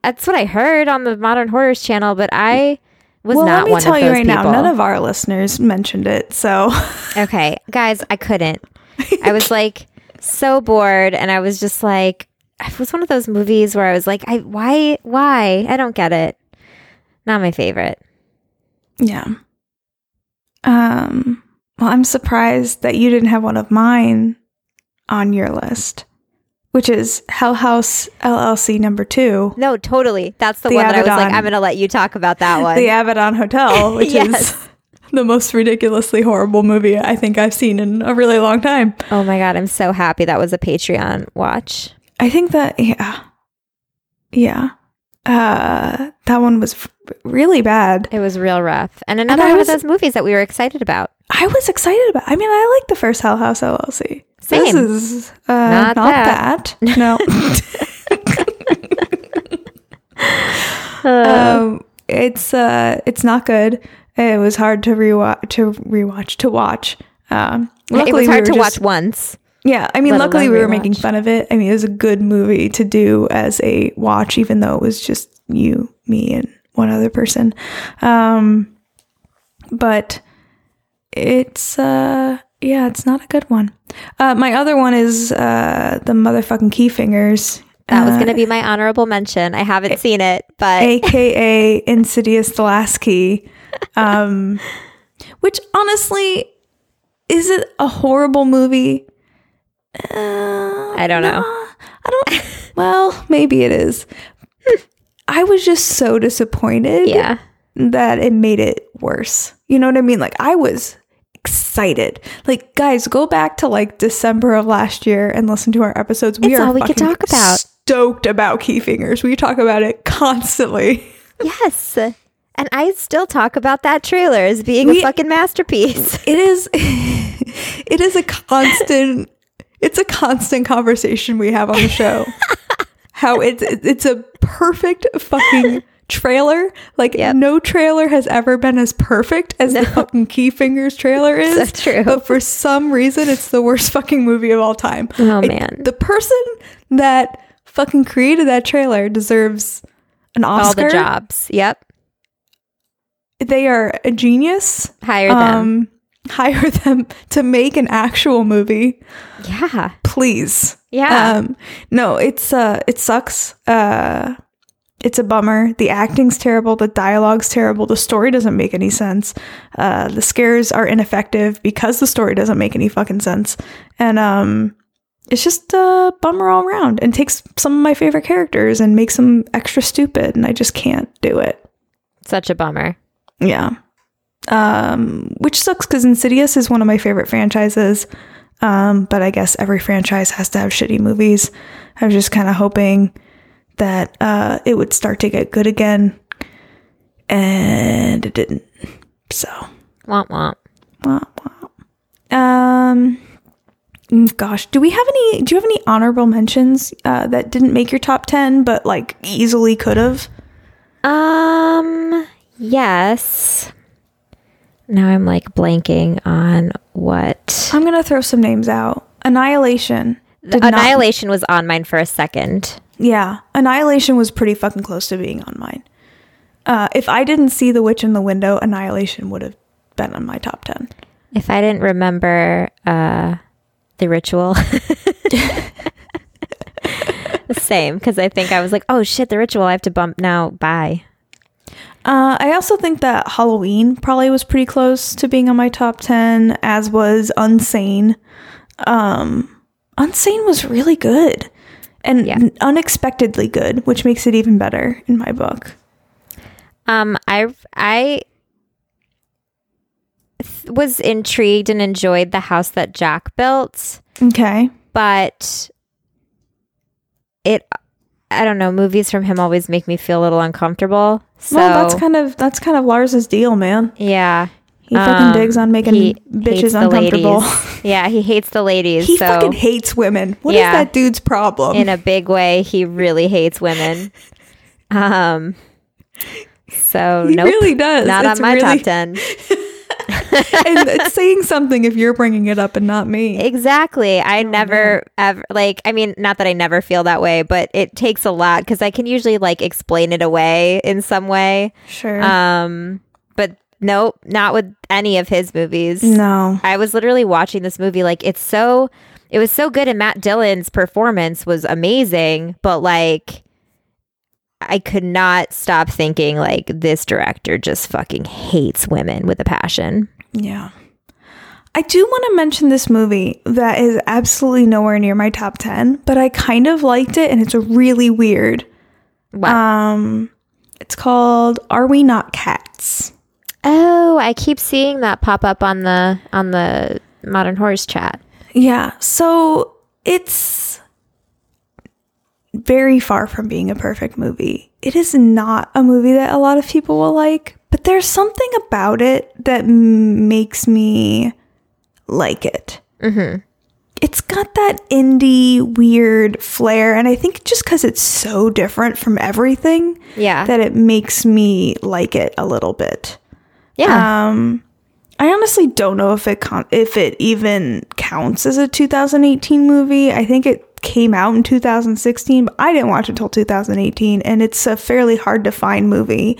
S1: That's what I heard on the Modern Horrors channel, but I was
S3: well,
S1: not
S3: let me tell you right
S1: people.
S3: now, none of our listeners mentioned it. So,
S1: Okay, guys, I couldn't. I was like so bored, and I was just like, it was one of those movies where I was like, I why why I don't get it. Not my favorite.
S3: yeah. Um, well, I'm surprised that you didn't have one of mine on your list, which is Hell House LLC number two,
S1: No, totally. That's the,
S3: The
S1: one that I was like, I'm going to let you talk about that one.
S3: the Abaddon Hotel, which
S1: Yes.
S3: is the most ridiculously horrible movie I think I've seen in a really long time.
S1: oh my God. I'm so happy that was a Patreon watch.
S3: I think that yeah, yeah, uh, that one was f- really bad.
S1: It was real rough. And another
S3: I
S1: one
S3: was-
S1: of those movies that we were excited about.
S3: I was excited about. I mean, I like the first Hell House LLC.
S1: Same.
S3: This is uh,
S1: Not
S3: not,
S1: that.
S3: that. No. um, it's uh, it's not good. It was hard to rewatch to rewatch to watch. Um,
S1: it was
S3: luckily we
S1: hard
S3: were
S1: to
S3: just-
S1: watch once.
S3: Yeah, I mean, luckily we were making fun of it. I mean, it was a good movie to do as a watch, even though it was just you, me, and one other person. Um, but it's uh, yeah, it's not a good one. Uh, my other one is uh, the motherfucking key fingers.
S1: That was
S3: uh,
S1: going to be my honorable mention. I haven't seen it, but
S3: aka Insidious the Last Key. Um, which honestly, is it a horrible movie? Uh,
S1: I don't know.
S3: I don't. Well, maybe it is. I was just so disappointed
S1: yeah.
S3: that it made it worse. You know what I mean? Like I was excited. Like guys, go back to like December of last year and listen to our episodes. We
S1: It's
S3: are
S1: all we could talk about.
S3: Stoked about key fingers. We talk about it constantly.
S1: Yes. And I still talk about that trailer as being
S3: We-
S1: a fucking masterpiece.
S3: It is it is a constant it's a constant conversation we have on the show. How it's it's a perfect fucking trailer. Like
S1: Yep.
S3: no trailer has ever been as perfect as the fucking Key Fingers trailer is.
S1: So true.
S3: But for some reason it's the worst fucking movie of all time.
S1: Oh,
S3: I-
S1: man.
S3: the person that fucking created that trailer deserves an Oscar.
S1: All the jobs. Yep.
S3: They are a genius.
S1: Hire them.
S3: Um hire them to make an actual movie.
S1: yeah.
S3: please
S1: Yeah.
S3: um no it's uh it sucks uh it's a bummer the acting's terrible the dialogue's terrible the story doesn't make any sense uh the scares are ineffective because the story doesn't make any fucking sense and um it's just a bummer all around and takes some of my favorite characters and makes them extra stupid and i just can't do it
S1: Such a bummer.
S3: yeah. Um, which sucks because Insidious is one of my favorite franchises. Um, but I guess every franchise has to have shitty movies. I was just kind of hoping that uh, it would start to get good again, and it didn't. So,
S1: Womp womp.
S3: wah, wah. um, gosh, do we have any? Do you have any honorable mentions uh, that didn't make your top ten, but like easily could have?
S1: Um, yes. Now I'm like blanking on what.
S3: I'm gonna throw some names out. Annihilation. did not-
S1: Annihilation was on mine for a second.
S3: Yeah, Annihilation was pretty fucking close to being on mine. Uh, if I didn't see The Witch in the Window, Annihilation would have been on my top 10.
S1: If I didn't remember uh, the ritual. Same, because I think I was like, oh shit, the ritual, I have to bump now. Bye.
S3: Uh, I also think that Halloween probably was pretty close to being on my top 10, as was Unsane. Um, Unsane was really good and
S1: Yeah.
S3: unexpectedly good, which makes it even better in my book.
S1: Um, I I th- was intrigued and enjoyed the house that Jack built,
S3: Okay.
S1: but it I don't know, movies from him always make me feel a little uncomfortable. So
S3: well, that's kind of that's kind of Lars's deal, man.
S1: yeah.
S3: He fucking
S1: Um,
S3: digs on making
S1: he
S3: bitches uncomfortable.
S1: yeah, he hates the ladies.
S3: He
S1: so
S3: fucking hates women. What is
S1: Yeah.
S3: that dude's problem?
S1: in a big way, he really hates women. Um so
S3: he
S1: nope.
S3: really does.
S1: Not
S3: It's
S1: on my
S3: really-
S1: top 10.
S3: and it's saying something if you're bringing it up and not me.
S1: Exactly.
S3: Oh,
S1: I never ever like I mean not that I never feel that way, but it takes a lot cuz I can usually like explain it away in some way.
S3: Sure.
S1: Um nope, not with any of his movies.
S3: no.
S1: I was literally watching this movie like it's so it was so good and Matt Dillon's performance was amazing, but like I could not stop thinking like this director just fucking hates women with a passion.
S3: Yeah. I do want to mention this movie that is absolutely nowhere near my top 10, but I kind of liked it and it's really weird.
S1: Wow.
S3: Um it's called Are We Not Cats?
S1: Oh, I keep seeing that pop up on the on the Modern Horrors chat.
S3: Yeah. So it's very far from being a perfect movie. It is not a movie that a lot of people will like, but there's something about it that m- makes me like it. Mm-hmm. It's got that indie weird flair, and I think just because it's so different from everything,
S1: Yeah.
S3: that it makes me like it a little bit.
S1: Yeah.
S3: Um, I honestly don't know if it con- if it even counts as a 2018 movie. I think it came out in 2016, but I didn't watch it until 2018, and it's a fairly hard to find movie.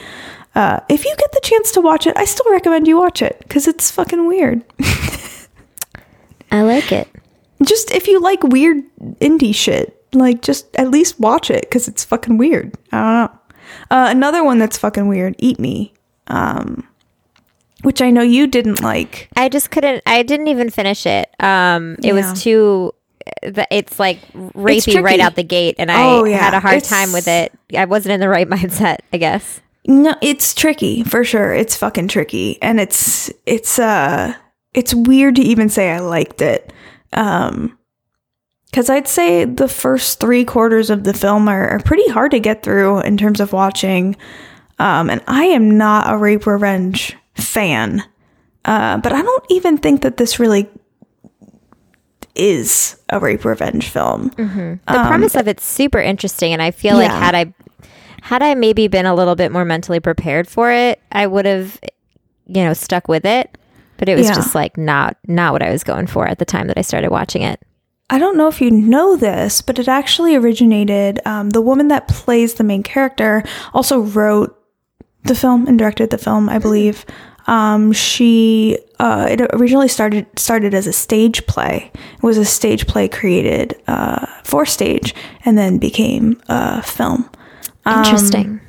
S3: Uh, if you get the chance to watch it, I still recommend you watch it because it's fucking weird.
S1: I like it.
S3: just if you like weird indie shit, like just at least watch it because it's fucking weird. I don't know. Uh, another one that's fucking weird, Eat Me, um, which I know you didn't like.
S1: I just couldn't. I didn't even finish it. Um, it
S3: Yeah.
S1: was too. It's like rapey right out the gate, and I
S3: Oh, yeah.
S1: had a hard
S3: It's-
S1: time with it. I wasn't in the right mindset, I guess.
S3: No, it's tricky for sure. It's fucking tricky, and it's it's uh it's weird to even say I liked it. Um, because I'd say the first three quarters of the film are, are pretty hard to get through in terms of watching. Um, and I am not a rape revenge fan, uh, but I don't even think that this really is a rape revenge film.
S1: The premise of it's super interesting, and I feel like had I had I maybe been a little bit more mentally prepared for it, I would have, you know, stuck with it. But it was
S3: Yeah.
S1: just like not not what I was going for at the time that I started watching it.
S3: I don't know if you know this, but it actually originated. Um, the woman that plays the main character also wrote the film and directed the film, I believe. Um, she uh, it originally started started as a stage play. It was a stage play created uh, for stage, and then became a film.
S1: Interesting.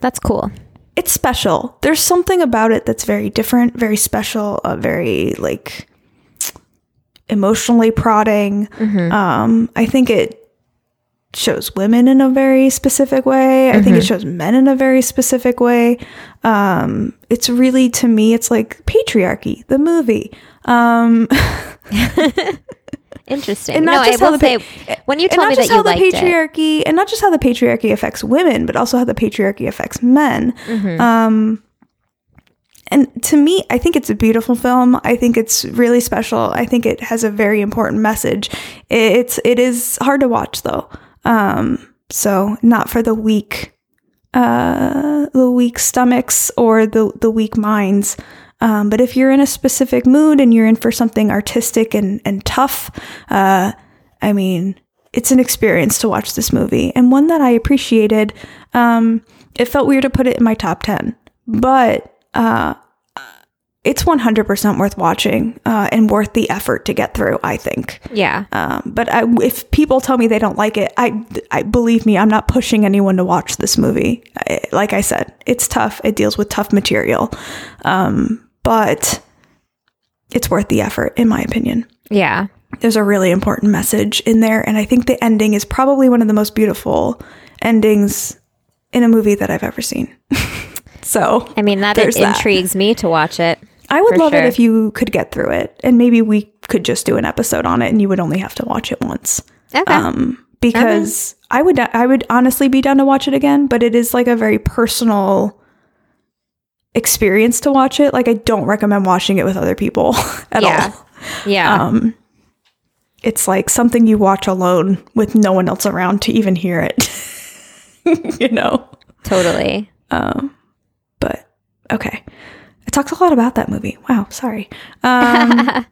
S1: That's cool.
S3: It's special. There's something about it that's very different, very special, uh, very like emotionally prodding. Um, I think it shows women in a very specific way. I think it shows men in a very specific way. Um, it's really to me, it's like patriarchy, the movie. Um,
S1: Interesting.
S3: and
S1: no,
S3: not
S1: I
S3: just how
S1: will
S3: the
S1: say when you told
S3: not
S1: me that
S3: just
S1: you
S3: how the
S1: liked it.
S3: patriarchy, and not just how the patriarchy affects women, but also how the patriarchy affects men.
S1: Mm-hmm.
S3: Um, and to me, I think it's a beautiful film. I think it's really special. I think it has a very important message. It's it is hard to watch though, um, so not for the weak, uh, the weak stomachs or the the weak minds. Um, but if you're in a specific mood and you're in for something artistic and and tough, uh, I mean, it's an experience to watch this movie and one that I appreciated. Um, it felt weird to put it in my top 10, but uh, it's 100% worth watching uh, and worth the effort to get through, I think.
S1: yeah.
S3: Um, but I, if people tell me they don't like it, I, I believe me, I'm not pushing anyone to watch this movie. I, like I said, it's tough. It deals with tough material, um, but it's worth the effort, in my opinion
S1: Yeah.
S3: there's a really important message in there and i think the ending is probably one of the most beautiful endings in a movie that i've ever seen so
S1: I mean, that,
S3: There's that.
S1: intrigues me to watch it.
S3: I would love
S1: sure.
S3: it if you could get through it and maybe we could just do an episode on it and you would only have to watch it once
S1: Okay.
S3: um because i would i would honestly be down to watch it again but it is like a very personal experience to watch it like i don't recommend watching it with other people at
S1: Yeah.
S3: all
S1: yeah.
S3: um it's like something you watch alone with no one else around to even hear it you know
S1: totally.
S3: okay i talked a lot about that movie wow sorry um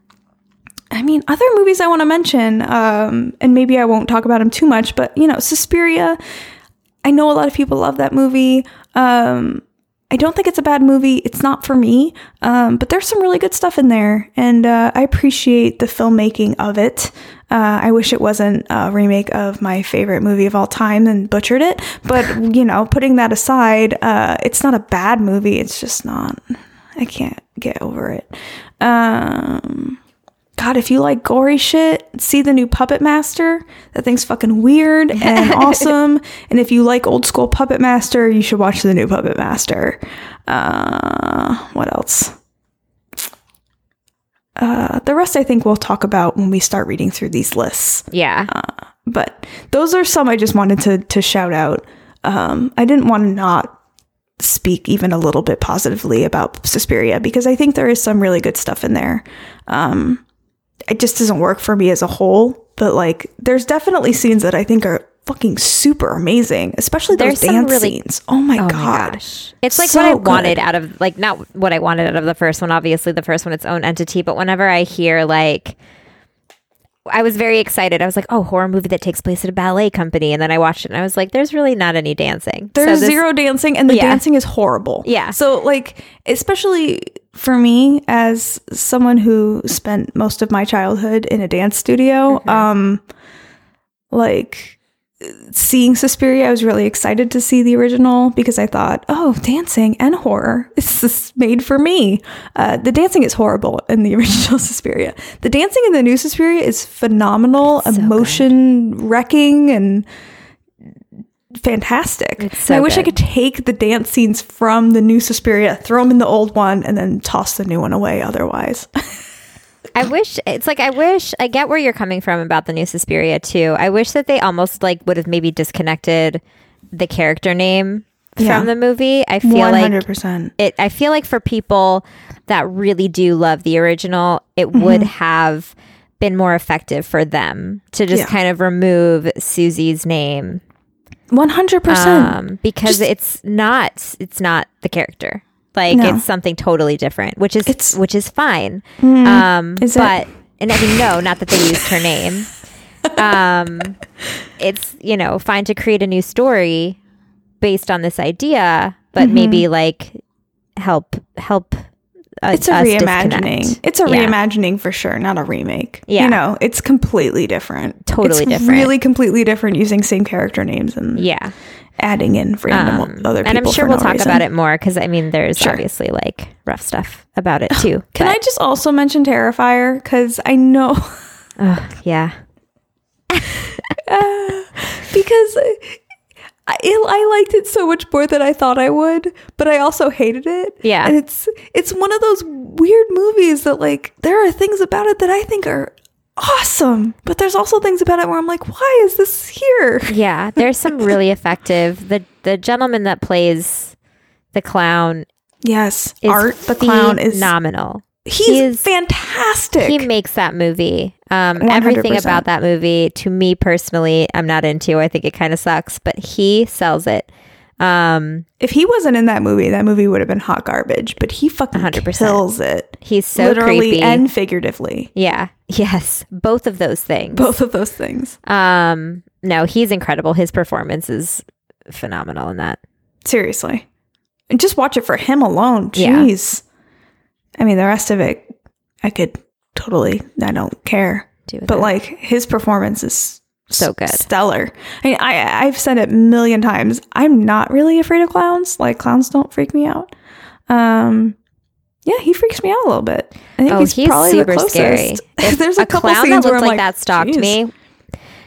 S3: i mean other movies i want to mention um and maybe i won't talk about them too much but you know suspiria i know a lot of people love that movie um I don't think it's a bad movie. It's not for me, um, but there's some really good stuff in there, and uh, I appreciate the filmmaking of it. Uh, I wish it wasn't a remake of my favorite movie of all time and butchered it. But you know, putting that aside, uh, it's not a bad movie. It's just not. I can't get over it. Um, God, if you like gory shit, see the new Puppet Master. That thing's fucking weird and awesome. And if you like old school Puppet Master, you should watch the new Puppet Master. Uh, what else? Uh, the rest I think we'll talk about when we start reading through these lists.
S1: Yeah.
S3: But those are some I just wanted to to shout out. Um, I didn't want to not speak even a little bit positively about Suspiria because I think there is some really good stuff in there. Um, it just doesn't work for me as a whole, but like there's definitely scenes that I think are fucking super amazing, especially those
S1: There's
S3: dance
S1: really-
S3: scenes. Oh my
S1: Oh
S3: god.
S1: gosh. It's like
S3: So
S1: what I
S3: good.
S1: wanted out of like not what I wanted out of the first one, obviously the first one its own entity, but whenever I hear like I was very excited. I was like, "Oh, horror movie that takes place at a ballet company." And then I watched it and I was like, "There's really not any dancing." So
S3: There's
S1: this-
S3: zero dancing, and the
S1: Yeah.
S3: dancing is horrible.
S1: Yeah.
S3: So, like, especially for me as someone who spent most of my childhood in a dance studio,
S1: Mm-hmm.
S3: um, like seeing Suspiria, I was really excited to see the original because I thought, oh, dancing and horror, this is made for me. Uh, the dancing is horrible in the original Suspiria. The dancing in the new Suspiria is phenomenal,
S1: so good.
S3: emotion wrecking, and fantastic. And
S1: so
S3: I wish I could take the dance scenes from the new Suspiria, throw them in the old one, and then toss the new one away otherwise.
S1: I wish it's like I wish I get where you're coming from about the new Suspiria too. I wish that they almost like would have maybe disconnected the character name
S3: Yeah.
S1: from the movie. I feel
S3: One
S1: like
S3: hundred percent.
S1: it I feel like for people that really do love the original, it
S3: Mm-hmm.
S1: would have been more effective for them to just
S3: Yeah.
S1: kind of remove Susie's name
S3: One hundred percent.
S1: um, because
S3: Just-
S1: it's not it's not the character. Like
S3: No.
S1: it's something totally different, which is
S3: It's-
S1: which is fine. um,
S3: Is it?
S1: but and I mean no, not that they used her name. um, it's you know fine to create a new story based on this idea, but
S3: Mm-hmm.
S1: maybe like help help. Uh,
S3: It's a reimagining.
S1: disconnect.
S3: It's a
S1: Yeah.
S3: reimagining for sure, not a remake.
S1: Yeah.
S3: You know, it's completely different.
S1: Totally
S3: it's
S1: different.
S3: Really completely different using same character names and
S1: Yeah.
S3: Adding in random
S1: Um,
S3: other people.
S1: and I'm sure we'll
S3: no
S1: talk
S3: reason.
S1: about it more because I mean, there's
S3: Sure.
S1: obviously like rough stuff about it too.
S3: Can I just also mention Terrifier? Because I know
S1: Ugh, yeah.
S3: because I, I liked it so much more than I thought I would, but I also hated it.
S1: Yeah.
S3: and it's it's one of those weird movies that like there are things about it that I think are awesome, but there's also things about it where I'm like, why is this here?
S1: Yeah, there's some really effective. The the gentleman that plays the clown
S3: Yes, Art the clown is
S1: phenomenal.
S3: he's
S1: he is-
S3: fantastic.
S1: He makes that movie. Um, everything about that movie, to me personally, I'm not into. I think it kind of sucks, but he sells it. Um,
S3: if he wasn't in that movie, that movie would have been hot garbage. But he fucking
S1: 100%.
S3: kills it,
S1: he's so
S3: literally
S1: creepy.
S3: and figuratively.
S1: yeah, yes, both of those things.
S3: Both of those things.
S1: Um, no, he's incredible. His performance is phenomenal in that.
S3: Seriously. And just watch it for him alone.
S1: Yeah.
S3: Jeez. I mean, the rest of it, I could totally, I don't care.
S1: Do
S3: But like his performance is
S1: So good.
S3: stellar. I mean, I, I've said it a million times. I'm not really afraid of clowns. Like, clowns don't freak me out. Um, yeah, he freaks me out a little bit. I think
S1: oh,
S3: he's,
S1: he's,
S3: probably
S1: super
S3: the closest.
S1: scary. If
S3: There's a,
S1: a
S3: couple
S1: clown
S3: scenes
S1: that
S3: where
S1: looked
S3: I'm
S1: like, that stalked
S3: "Jeez."
S1: me.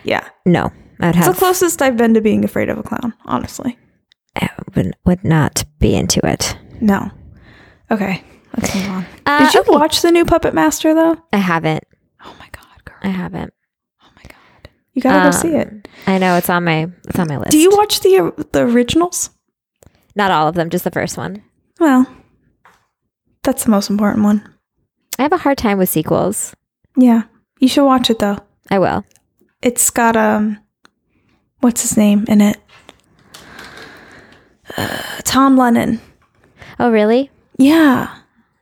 S3: Yeah,
S1: No, I'd
S3: it's the closest I've been to being afraid of a clown. Honestly,
S1: I would, would not be into it.
S3: no. Okay, let's move on.
S1: Uh,
S3: Did you
S1: okay.
S3: watch the new Puppet Master though?
S1: I haven't.
S3: Oh my god, girl!
S1: I haven't.
S3: You gotta go see it.
S1: Um, I know it's on my it's on my list.
S3: Do you watch the the originals?
S1: Not all of them, just the first one.
S3: Well, that's the most important one.
S1: I have a hard time with sequels.
S3: Yeah, you should watch it though.
S1: I will.
S3: It's got um, what's his name in it? Uh, Tom Lennon.
S1: Oh, really?
S3: Yeah,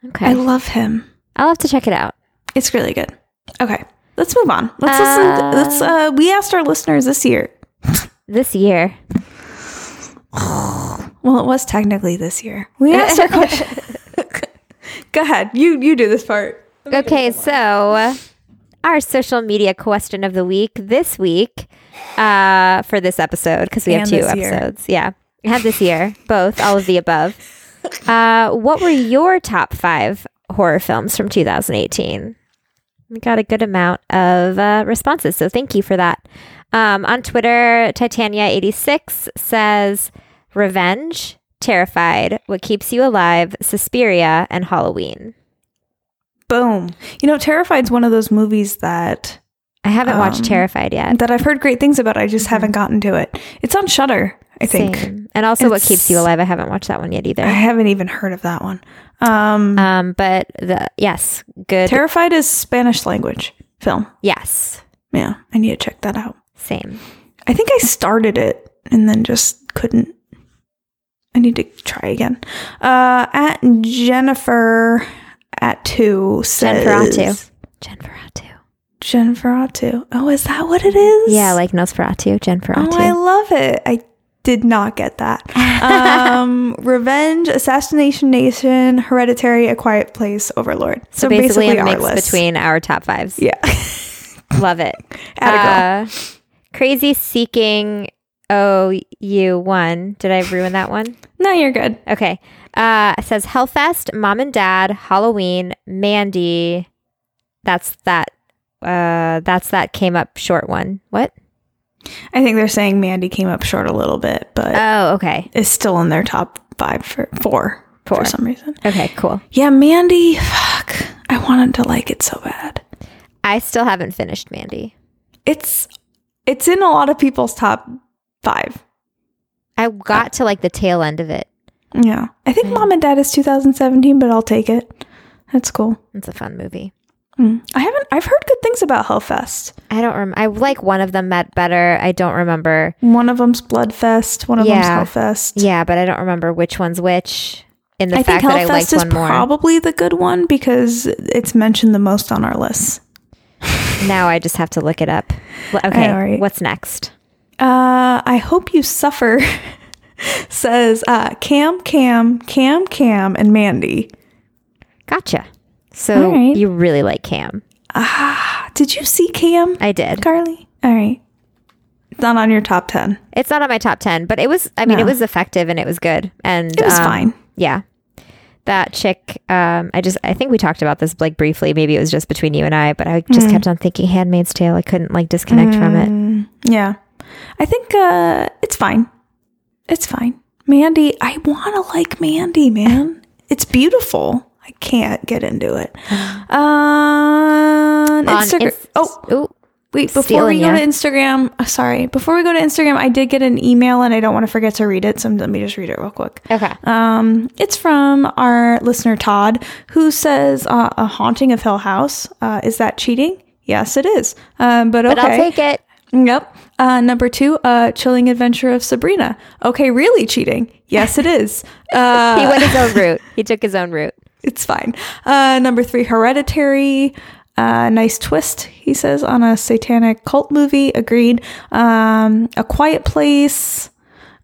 S1: Okay.
S3: I love him.
S1: I'll have to check it out.
S3: It's really good. Okay, let's move on. Let's
S1: Uh,
S3: listen. Let's. Uh, we asked our listeners this year.
S1: This year.
S3: Well, it was technically this year. We asked our question. Go ahead. You you do this part.
S1: Okay, so our social media question of the week this week uh, for this episode because we have two
S3: this year.
S1: episodes. Yeah, we had this year, both, all of the above. Uh, what were your top five horror films from 2018. We got a good amount of uh, responses, so thank you for that. Um, on Twitter, Titania86 says, Revenge, Terrified, What Keeps You Alive, Suspiria, and Halloween.
S3: Boom. You know, Terrified's one of those movies that
S1: I haven't watched
S3: Um,
S1: Terrified yet.
S3: that I've heard great things about. I just haven't gotten to it. It's on Shudder, I think.
S1: Same. And also, What Keeps You Alive, I haven't watched that one yet either.
S3: I haven't even heard of that one. Um,
S1: Um, but the yes, good.
S3: Terrified is Spanish language film.
S1: yes,
S3: Yeah, I need to check that out.
S1: same.
S3: I think I started it and then just couldn't. I need to try again. Uh, at Jennifer at two says
S1: Jenferatu. Jenferatu.
S3: Jenferatu. Oh, is that what it is?
S1: Yeah, like Nosferatu, Jenferatu.
S3: Oh, I love it. I did not get that. um, Revenge, Assassination Nation, Hereditary, A Quiet Place, Overlord.
S1: so, basically, a mix between our top fives.
S3: Yeah.
S1: Love it. Uh, Crazy Seeking OU1. Did I ruin that one?
S3: no, you're good.
S1: Okay. Uh, it says Hellfest, Mom and Dad, Halloween, Mandy. That's that. Uh, that's that came up short one. What?
S3: I think they're saying Mandy came up short a little bit, but
S1: Oh, okay.
S3: it's still in their top five for four,
S1: Four.
S3: for some reason.
S1: Okay, cool.
S3: Yeah, Mandy. Fuck. I wanted to like it so bad.
S1: I still haven't finished Mandy.
S3: It's it's in a lot of people's top five.
S1: I got to like the tail end of it.
S3: Yeah. I think Mom and Dad is 2017, but I'll take it. That's cool.
S1: It's a fun movie.
S3: Mm. I haven't. I've heard good things about Hellfest.
S1: I don't rem- I like one of them met better. I don't remember.
S3: One of them's Bloodfest. One of
S1: Yeah.
S3: them's Hellfest.
S1: Yeah, but I don't remember which one's which. In the
S3: I think
S1: fact that I liked
S3: is
S1: one more.
S3: probably the good one because it's mentioned the most on our list.
S1: now I just have to look it up. Okay,
S3: right.
S1: what's next?
S3: Uh, I hope you suffer. says uh, Cam, Cam, Cam, Cam, and Mandy.
S1: Gotcha. So
S3: right.
S1: you really like Cam?
S3: Ah, did you see Cam,
S1: I did.
S3: Carly? All right. It's not on your top ten.
S1: It's not on my top ten, but it was. I mean,
S3: No.
S1: it was effective and it was good. And
S3: It was
S1: um,
S3: fine.
S1: Yeah. That chick, um, I just, I think we talked about this like briefly. Maybe it was just between you and I, but I just
S3: Mm.
S1: kept on thinking Handmaid's Tale. I couldn't like disconnect from it.
S3: Yeah, I think uh, it's fine. It's fine. Mandy, I want to like Mandy, man. It's beautiful. I can't get into it. Uh, on Instagram.
S1: Inst-
S3: oh,
S1: Ooh,
S3: Wait, before we go
S1: ya.
S3: to Instagram, uh, sorry, before we go to Instagram, I did get an email and I don't want to forget to read it. So let me just read it real quick.
S1: Okay.
S3: Um, it's from our listener Todd, who says uh, a haunting of Hill House. Uh, is that cheating? Yes, it is. Um, but okay.
S1: But I'll take it.
S3: Yep. Uh, number two, uh, chilling adventure of Sabrina. Okay, really cheating? Yes, it is. Uh,
S1: He went his own route. He took his own route.
S3: It's fine. Uh, number three, Hereditary. Uh, nice twist, he says, on a satanic cult movie. Agreed. Um, a Quiet Place.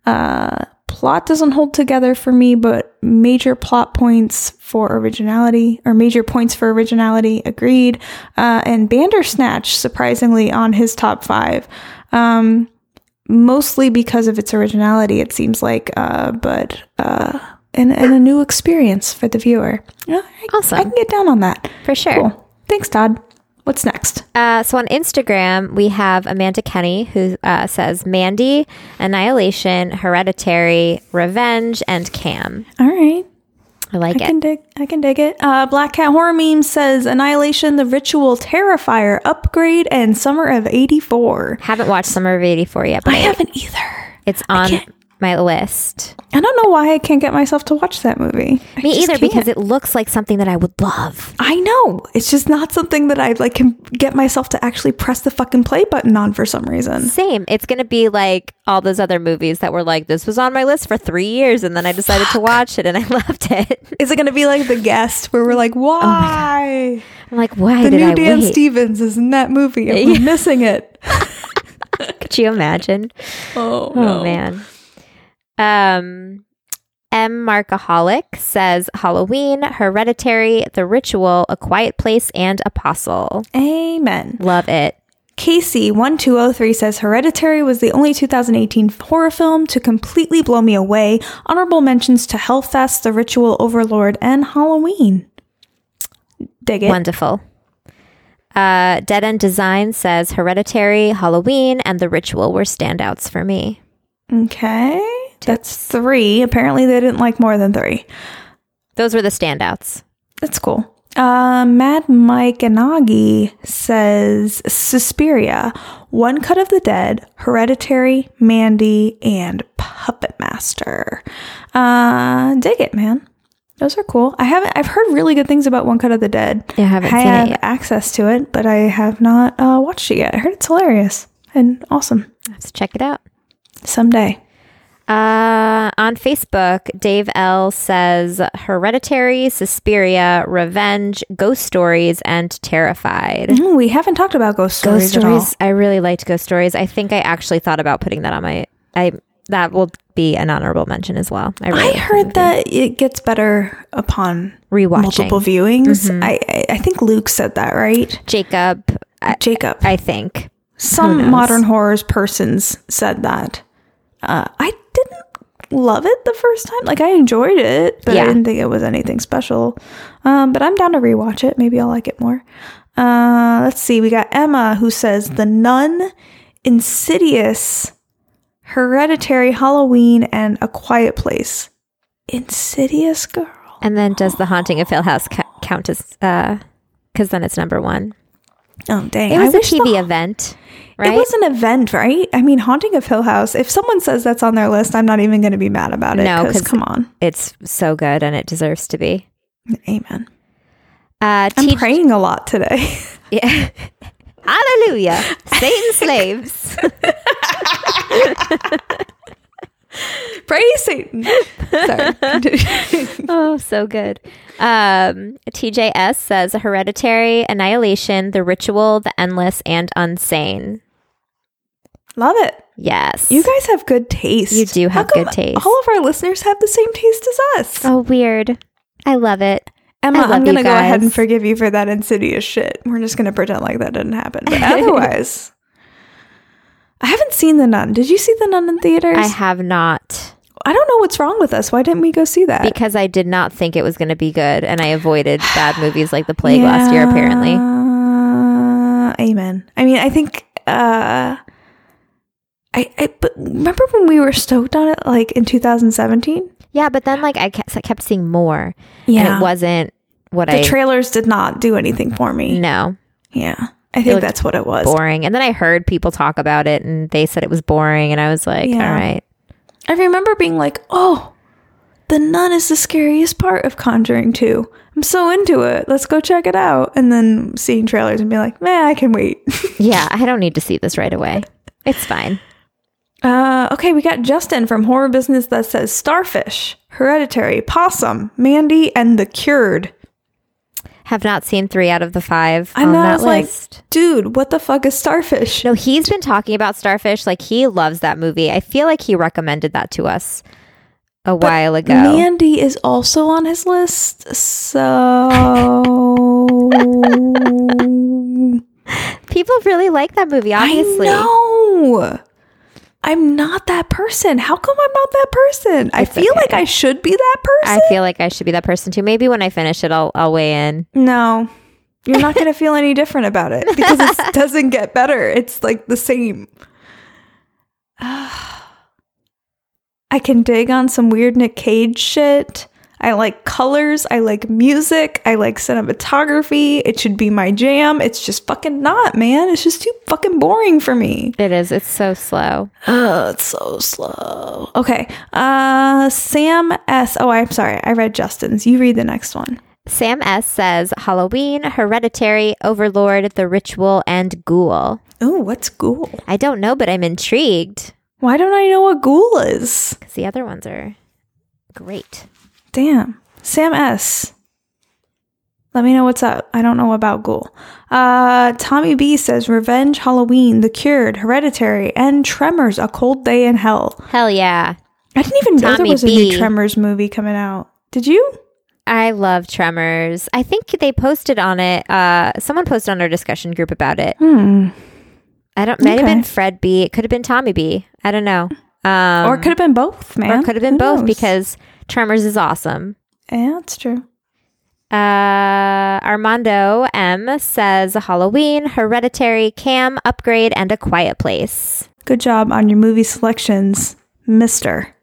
S3: Uh, plot doesn't hold together for me, but major plot points for originality, or major points for originality. Agreed. Uh, and Bandersnatch, surprisingly, on his top five. Um, mostly because of its originality, it seems like, uh, but uh, and, and a new experience for the viewer. Yeah, I,
S1: Awesome.
S3: I can get down on that.
S1: For sure.
S3: Cool. Thanks, Todd. What's next?
S1: Uh, so on Instagram, we have Amanda Kenny who uh, says Mandy, Annihilation, Hereditary, Revenge, and Cam.
S3: All right.
S1: I like
S3: I
S1: it.
S3: can dig. I can dig it. Uh, Black Cat Horror Meme says Annihilation, The Ritual, Terrifier, Upgrade, and Summer of '84.
S1: Haven't watched Summer of 84 yet, but
S3: I
S1: I-
S3: haven't either.
S1: it's on my list.
S3: I don't know why I can't get myself to watch that movie. I
S1: Me either,
S3: can't.
S1: because it looks like something that I would love.
S3: I know it's just not something that I like can get myself to actually press the fucking play button on for some reason.
S1: Same. It's going to be like all those other movies that were like, this was on my list for three years, and then I decided to watch it and I loved it.
S3: Is it going to be like The Guest, where we're like, oh why?
S1: I'm like, why
S3: the new
S1: I
S3: Dan
S1: wait?
S3: Stevens is in that movie, and we're missing it.
S1: Could you imagine?
S3: Oh,
S1: Oh man. Um M Markaholic says Halloween, Hereditary, The Ritual, A Quiet Place, and Apostle.
S3: Amen.
S1: Love it.
S3: Casey1203 says Hereditary was the only 2018 horror film to completely blow me away. Honorable mentions to Hellfest, The Ritual, Overlord, and Halloween. Dig it.
S1: Wonderful. Uh, Dead End Design says Hereditary, Halloween, and The Ritual were standouts for me.
S3: Okay. That's three. Apparently, they didn't like more than three.
S1: Those were the standouts.
S3: That's cool. Uh, Mad Mike Anagi says Suspiria, One Cut of the Dead, Hereditary, Mandy, and Puppet Master. Uh, dig it, man. Those are cool. I haven't. I've heard really good things about One Cut of the Dead.
S1: Yeah, I haven't
S3: I
S1: seen it
S3: have access to it, but I have not uh, watched it yet. I heard it's hilarious and awesome.
S1: Let's check it out.
S3: Someday.
S1: Uh, on Facebook, Dave L says Hereditary, Suspiria, Revenge, Ghost Stories, and Terrified.
S3: Mm, we haven't talked about ghost stories,
S1: Ghost
S3: at all.
S1: Stories. I really liked Ghost Stories. I think I actually thought about putting that on my. I that will be an honorable mention as well. I, really
S3: I heard that it gets better upon
S1: rewatching
S3: multiple viewings. I, I I think Luke said that right.
S1: Jacob.
S3: Jacob.
S1: I think
S3: Some modern horrors persons said that. Uh, I didn't love it the first time. Like I enjoyed it, but
S1: Yeah.
S3: I didn't think it was anything special. Um, but I'm down to rewatch it. Maybe I'll like it more. Uh, let's see. We got Emma who says The Nun, Insidious, Hereditary, Halloween, and A Quiet Place. Insidious girl.
S1: And then does the Haunting of Hill House ca- count as? Because then it's number one.
S3: Oh dang!
S1: It was
S3: I
S1: a TV
S3: the-
S1: event, right?
S3: It was an event, right? I mean, Haunting of Hill House. If someone says that's on their list, I'm not even going to be mad about it.
S1: No,
S3: because
S1: 'cause-
S3: come on,
S1: it's so good and it deserves to be.
S3: amen.
S1: Uh,
S3: I'm praying a lot today.
S1: Yeah. Hallelujah. Satan slaves.
S3: Praise Satan. Sorry.
S1: oh, so good. Um, TJS says Hereditary, Annihilation, The Ritual, The Endless, and Unsane.
S3: Love it.
S1: Yes.
S3: You guys have good taste.
S1: You do have good taste.
S3: All of our listeners have the same taste as us.
S1: Oh, weird. I love it.
S3: Emma,
S1: love
S3: I'm going to go ahead and forgive you for that insidious shit. We're just going to pretend like that didn't happen. But otherwise, I haven't seen The Nun. Did you see The Nun in theaters?
S1: I have not
S3: I don't know what's wrong with us. Why didn't we go see that?
S1: because I did not think it was going to be good, and I avoided bad movies like The Plague last year. Apparently,
S3: Uh, amen. I mean, I think. Uh, I, I but remember when we were stoked on it, like in 2017.
S1: yeah. But then, like, I kept, I kept seeing more,
S3: Yeah,
S1: and it wasn't what
S3: the
S1: I The
S3: trailers did not do anything for me.
S1: no
S3: Yeah, I think that's what it was.
S1: boring. And then I heard people talk about it, and they said it was boring, and I was like,
S3: Yeah.
S1: all right.
S3: I remember being like, "Oh, the nun is the scariest part of Conjuring 2. I'm so into it. Let's go check it out." And then seeing trailers and being like, "Man, I can wait."
S1: Yeah, I don't need to see this right away. It's fine.
S3: Uh, okay, we got Justin from Horror Business that says Starfish, Hereditary, Possum, Mandy, and The Cured.
S1: Have not seen three out of the five
S3: And
S1: on that
S3: like,
S1: list.
S3: dude, what the fuck is Starfish?
S1: no, he's been talking about Starfish. Like he loves that movie. I feel like he recommended that to us a while ago.
S3: Mandy is also on his list, so
S1: People really like that movie. Obviously,
S3: I know. I'm not that person. How come I'm not that person? I
S1: It's
S3: feel
S1: okay.
S3: like I should be that person.
S1: I feel like I should be that person too. Maybe when I finish it, I'll I'll weigh in.
S3: no, you're not going to feel any different about it because it doesn't get better. It's like the same. I can dig on some weird Nick Cage shit. I like colors. I like music. I like cinematography. It should be my jam. It's just fucking not, man. It's just too fucking boring for me.
S1: It is. It's so slow.
S3: Oh, it's so slow. Okay. Uh Sam S. Oh, I'm sorry. I read Justin's. You read the next one.
S1: Sam S says Halloween, Hereditary, Overlord, The Ritual, and Ghoul.
S3: Oh, what's ghoul?
S1: I don't know, but I'm intrigued
S3: Why don't I know what ghoul is?
S1: because the other ones are great.
S3: Damn. Sam S. Let me know what's up. I don't know about ghoul. Uh Tommy B says Revenge, Halloween, The Cured, Hereditary, and Tremors, A Cold Day in Hell.
S1: Hell yeah.
S3: I didn't even know there was a
S1: B.
S3: new Tremors movie coming out. Did you?
S1: I love Tremors. I think they posted on it. Uh, someone posted on our discussion group about it.
S3: Hmm.
S1: I don't. Might have been Fred B. It could have been Tommy B. I don't know. Um,
S3: or it could have been both, man.
S1: or it could have been
S3: Who
S1: both
S3: knows?
S1: because Tremors is awesome.
S3: Yeah, that's true.
S1: Uh, Armando M says Halloween, Hereditary, Cam, Upgrade, and A Quiet Place.
S3: Good job on your movie selections, Mister.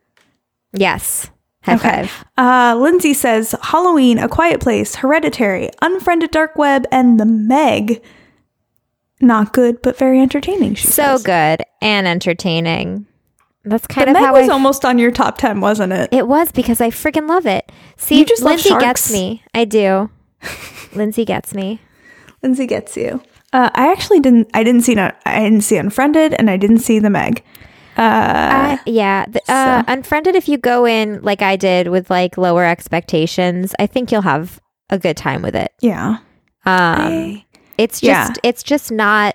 S1: Yes. High five.
S3: Uh, Lindsay says Halloween, A Quiet Place, Hereditary, Unfriended Dark Web, and The Meg. Not good, but very entertaining.
S1: So
S3: says.
S1: good and entertaining. That's kind
S3: The
S1: of
S3: Meg
S1: how
S3: was
S1: I.
S3: almost on your top ten, wasn't it?
S1: it was because I freaking love it. See,
S3: You just
S1: Lindsay gets me. I do. Lindsay gets me.
S3: Lindsay gets you. Uh, I actually didn't. I didn't see. I didn't see Unfriended, and I didn't see The Meg.
S1: Uh, yeah. The, uh, Unfriended, if you go in like I did with like lower expectations, I think you'll have a good time with it.
S3: Yeah.
S1: Um,
S3: I-
S1: it's just
S3: yeah.
S1: it's just not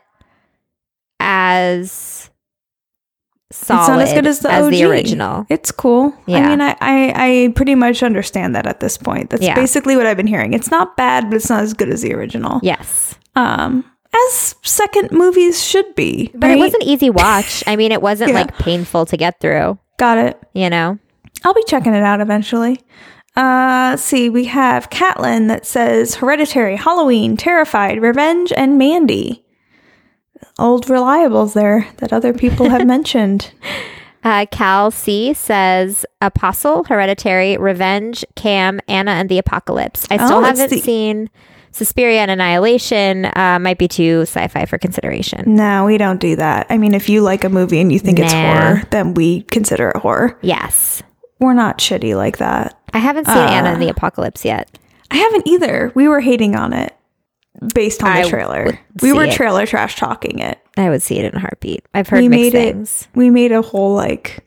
S1: as solid
S3: it's not as good as the, OG.
S1: original.
S3: It's cool.
S1: Yeah.
S3: I mean, I, I I pretty much understand that at this point. That's
S1: Yeah.
S3: basically what I've been hearing. It's not bad, but it's not as good as the original.
S1: Yes.
S3: Um, as second movies should be.
S1: But it
S3: right?
S1: was an easy watch. I mean, it wasn't
S3: Yeah.
S1: like painful to get through,
S3: Got it.
S1: you know?
S3: I'll be checking it out eventually. Uh, let's see, we have Catelyn that says Hereditary, Halloween, Terrified, Revenge, and Mandy. Old reliables there that other people have mentioned.
S1: Uh, Cal C says Apostle, Hereditary, Revenge, Cam, Anna, and the Apocalypse. I still
S3: Oh,
S1: haven't
S3: the-
S1: seen Suspiria and Annihilation. Uh, might be too sci fi for consideration.
S3: No, we don't do that. I mean, if you like a movie and you think it's horror, then we consider it horror.
S1: Yes.
S3: We're not shitty like that.
S1: I haven't seen Anna and the Apocalypse yet.
S3: I haven't either. We were hating on it based on
S1: I
S3: the trailer. We were
S1: it.
S3: trailer trash talking it.
S1: I would see it in a heartbeat. I've heard
S3: we made
S1: things.
S3: it. We made a whole like.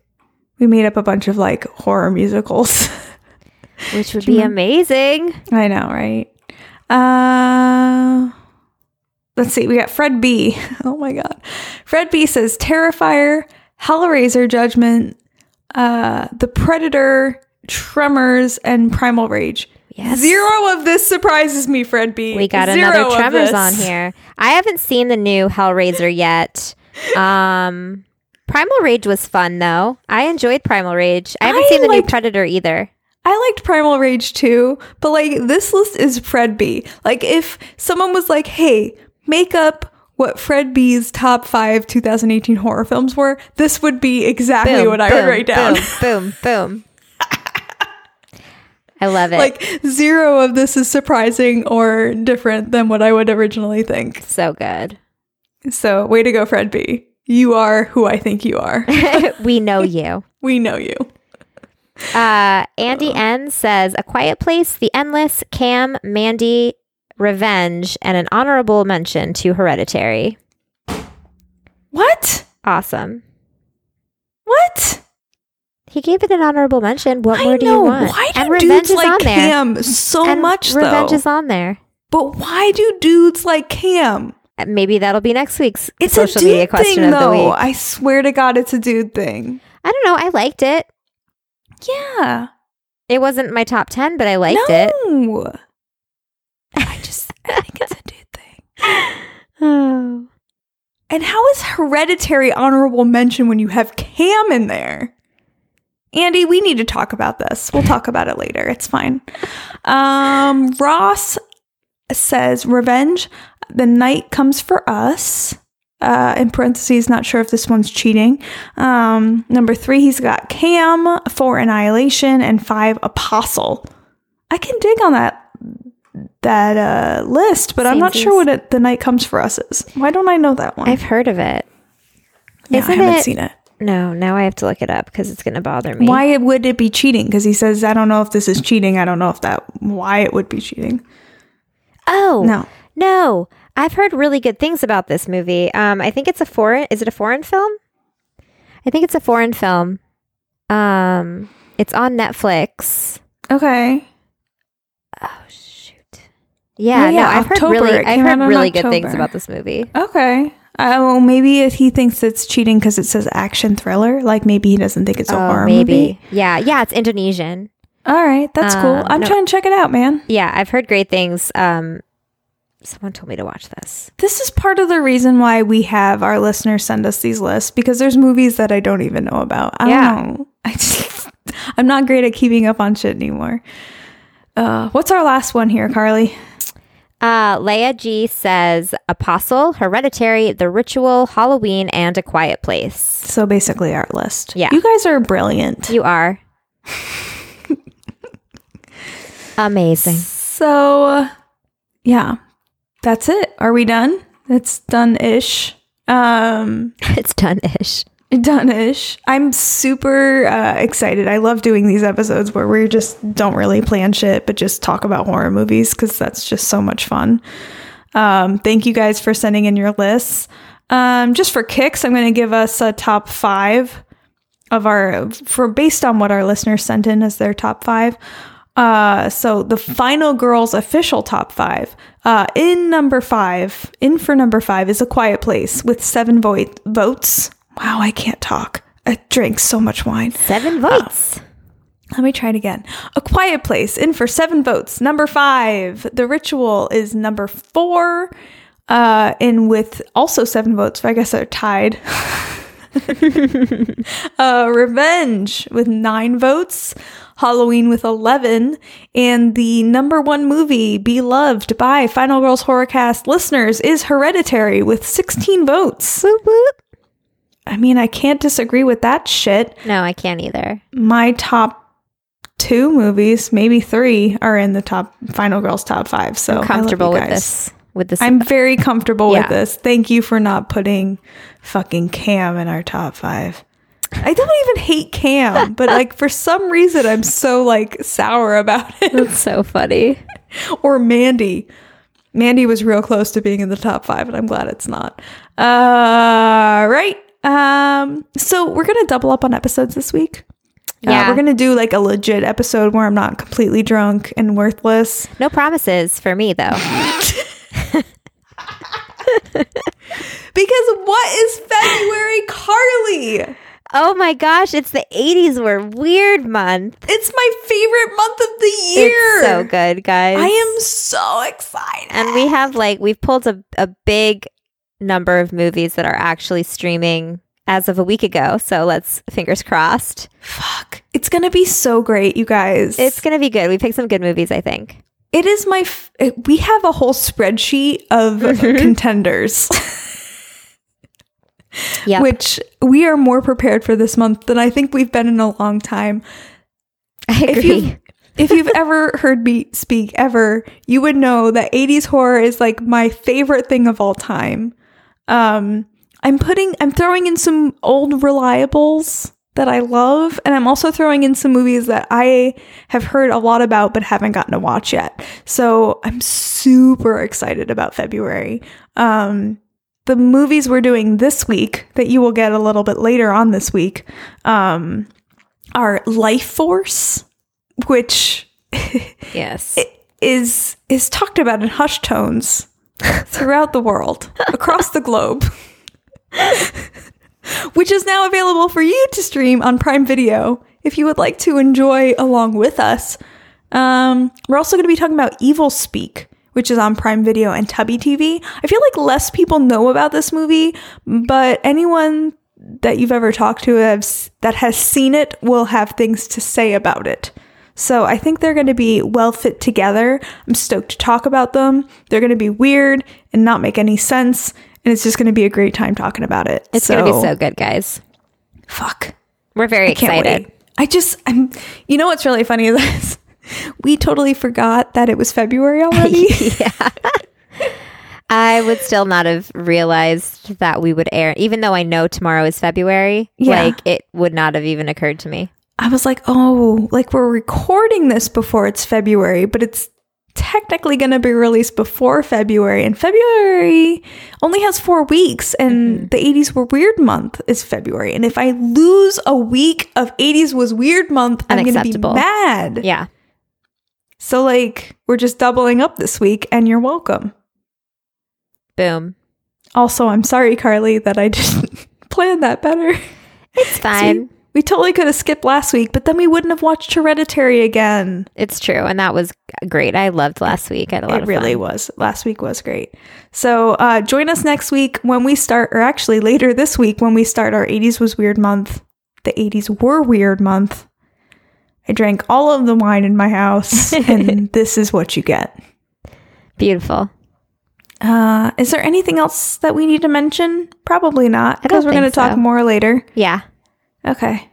S3: We made up a bunch of like horror musicals.
S1: Which would be amazing.
S3: I know, right? Uh let's see. We got Fred B. Oh my god. Fred B says Terrifier, Hellraiser Judgment, uh The Predator, Tremors, and Primal Rage.
S1: Yes.
S3: Zero of this surprises me, Fred B.
S1: We got
S3: Zero
S1: another Tremors on here. I haven't seen the new Hellraiser yet. Um, Primal Rage was fun though. I enjoyed Primal Rage. I haven't
S3: I
S1: seen the new Predator either.
S3: I liked Primal Rage too, but like this list is Fred B. Like if someone was like, "Hey, make up what Fred B's top 5 2018 horror films were," this would be exactly
S1: Boom,
S3: what I
S1: boom,
S3: would write down.
S1: Boom, boom, boom. I love it.
S3: like zero of this is surprising or different than what I would originally think.
S1: so good.
S3: So, way to go, Fred B. You are who I think you are.
S1: we know you.
S3: we know you.
S1: Uh, Andy N says A Quiet Place, The Endless, Cam, Mandy, Revenge, and an honorable mention to Hereditary.
S3: What?
S1: Awesome.
S3: What?
S1: He gave it an honorable mention. What
S3: I
S1: more do
S3: know.
S1: you want?
S3: Why do
S1: and
S3: dudes
S1: Revenge is
S3: like
S1: on there.
S3: Cam so
S1: and
S3: much
S1: Revenge
S3: though?
S1: is on there.
S3: but why do dudes like Cam?
S1: Uh, Maybe that'll be next week's
S3: It's
S1: social
S3: a dude
S1: media question
S3: thing,
S1: of
S3: though.
S1: the week.
S3: I swear to God, it's a dude thing.
S1: I don't know. I liked it.
S3: Yeah.
S1: It wasn't my top 10, but I liked it.
S3: no. I just I think it's a dude thing.
S1: Oh.
S3: And how is hereditary honorable mention when you have Cam in there? Andy, we need to talk about this. We'll talk about it later. It's fine. Um, Ross says revenge. The night comes for us. Uh, in parentheses, not sure if this one's cheating. Um, number three, he's got Cam, four Annihilation, and five Apostle. I can dig on that that uh, list, but I'm not
S1: Samesies.
S3: sure what it, the night comes for us is. Why don't I know that one?
S1: I've heard of it.
S3: Yeah, I
S1: Isn't
S3: haven't
S1: it-
S3: seen it.
S1: No, now I have to look it up because it's going to bother me.
S3: Why would it be cheating? Because he says, I don't know if this is cheating. I don't know if that, why it would be cheating.
S1: Oh,
S3: No.
S1: No. I've heard really good things about this movie. Um, I think it's a foreign. Is it a foreign film? I think it's a foreign film. Um, it's on Netflix.
S3: Okay.
S1: Oh shoot. Yeah,
S3: Oh, yeah,
S1: no, I've heard
S3: October.
S1: really, I've heard really good things
S3: October.
S1: about this movie.
S3: Okay. Uh, well, maybe if he thinks it's cheating because it says action thriller, like maybe he doesn't think it's a
S1: Oh,
S3: horror
S1: maybe.
S3: movie.
S1: Yeah, yeah, it's Indonesian.
S3: All right, that's cool.
S1: Um,
S3: I'm
S1: no.
S3: trying to check it out, man.
S1: Yeah, I've heard great things. Um, someone told me to watch this.
S3: This is part of the reason why we have our listeners send us these lists because there's movies that I don't even know about. I
S1: Yeah.
S3: don't know. I just, I'm not great at keeping up on shit anymore. Uh, what's our last one here, Carly?
S1: Uh, Leia G says Apostle, Hereditary, The Ritual, Halloween, and A Quiet Place.
S3: So basically, our list.
S1: Yeah.
S3: You guys are brilliant.
S1: You are. Amazing.
S3: So, yeah, that's it. Are we done? It's done ish. Um,
S1: It's done ish.
S3: Done ish. I'm super uh, excited. I love doing these episodes where we just don't really plan shit, but just talk about horror movies because that's just so much fun. Um, thank you guys for sending in your lists. Um, just for kicks, I'm going to give us a top five of our for based on what our listeners sent in as their top five. Uh, so the final girls official top five. Uh, in number five, in for number five is a quiet place with seven vo- votes. Wow, I can't talk. I drank so much wine.
S1: Seven votes.
S3: Let me try it again. A Quiet Place in for seven votes. Number five, The Ritual is number four, uh, in with also seven votes. I guess they're tied. uh, Revenge with nine votes. Halloween with 11. And the number one movie beloved by Final Girls Horrorcast listeners is Hereditary with 16 votes. I mean, I can't disagree with that shit
S1: No, I can't either.
S3: my top two movies, maybe three, are in the top Final Girls top five. So
S1: I'm comfortable with this. With this.
S3: I'm very comfortable
S1: Yeah.
S3: with this. Thank you for not putting fucking Cam in our top five. I don't even hate Cam, but like for some reason I'm so like sour about it.
S1: That's so funny.
S3: or Mandy. Mandy was real close to being in the top five, and I'm glad it's not. Uh, right. Um, so we're gonna double up on episodes this week. Uh,
S1: Yeah.
S3: we're gonna do like a legit episode where I'm not completely drunk and worthless.
S1: No promises for me though.
S3: Because what is February, Carly?
S1: Oh my gosh, it's the 80s were weird month.
S3: It's my favorite month of the year.
S1: It's so good, guys.
S3: I am so excited.
S1: And we have like we've pulled a, a big number of movies that are actually streaming as of a week ago. So let's fingers crossed.
S3: fuck. It's gonna be so great, you guys.
S1: It's gonna be good. We picked some good movies, I think.
S3: It is my. F- we have a whole spreadsheet of mm-hmm. contenders,
S1: Yeah.
S3: which we are more prepared for this month than I think we've been in a long time.
S1: I
S3: If
S1: agree.
S3: you if you've ever heard me speak ever, you would know that 80s horror is like my favorite thing of all time. Um, I'm putting, I'm throwing in some old reliables that I love, and I'm also throwing in some movies that I have heard a lot about but haven't gotten to watch yet. So I'm super excited about February. Um, the movies we're doing this week that you will get a little bit later on this week um, are Lifeforce, which
S1: yes.
S3: is is talked about in hushed tones throughout the world, across the globe. Which is now available for you to stream on Prime Video if you would like to enjoy along with us. Um, we're also going to be talking about Evilspeak, which is on Prime Video and Tubi TV. I feel like less people know about this movie, but anyone that you've ever talked to that has seen it will have things to say about it. So I think they're going to be well fit together. I'm stoked to talk about them. They're going to be weird and not make any sense, and it's just going to be a great time talking about it.
S1: it's gonna be so good, guys.
S3: fuck.
S1: We're very
S3: Can't
S1: excited.
S3: wait. I just I'm. You know what's really funny is this. We totally forgot that it was February already. Yeah.
S1: I would still not have realized that we would air, even though I know tomorrow is February.
S3: Yeah.
S1: Like it would not have even occurred to me.
S3: I was like, oh, like we're recording this before it's February, but it's technically going to be released before February. And February only has four weeks, and mm-hmm. the 80s were weird month is February. And if I lose a week of 80s was weird month, I'm going to be mad.
S1: Yeah.
S3: So, like, we're just doubling up this week, and you're welcome.
S1: Boom.
S3: Also, I'm sorry, Carly, that I didn't plan that better.
S1: It's fine.
S3: We totally could have skipped last week, but then we wouldn't have watched Hereditary again.
S1: It's true. And that was great. I loved last week. I had a lot
S3: It really
S1: fun.
S3: was. Last week was great. So uh, join us next week when we start, or actually later this week when we start our 80s was weird month. The 80s were weird month. I drank all of the wine in my house, and this is what you get.
S1: Beautiful.
S3: Uh, is there anything else that we need to mention? Probably not, because we're going to
S1: think
S3: talk more later.
S1: Yeah.
S3: Okay.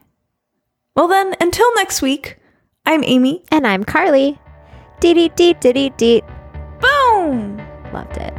S3: Well, then, until next week, I'm Amy.
S1: And I'm Carly. Dee dee dee dee dee dee. Boom! Loved it.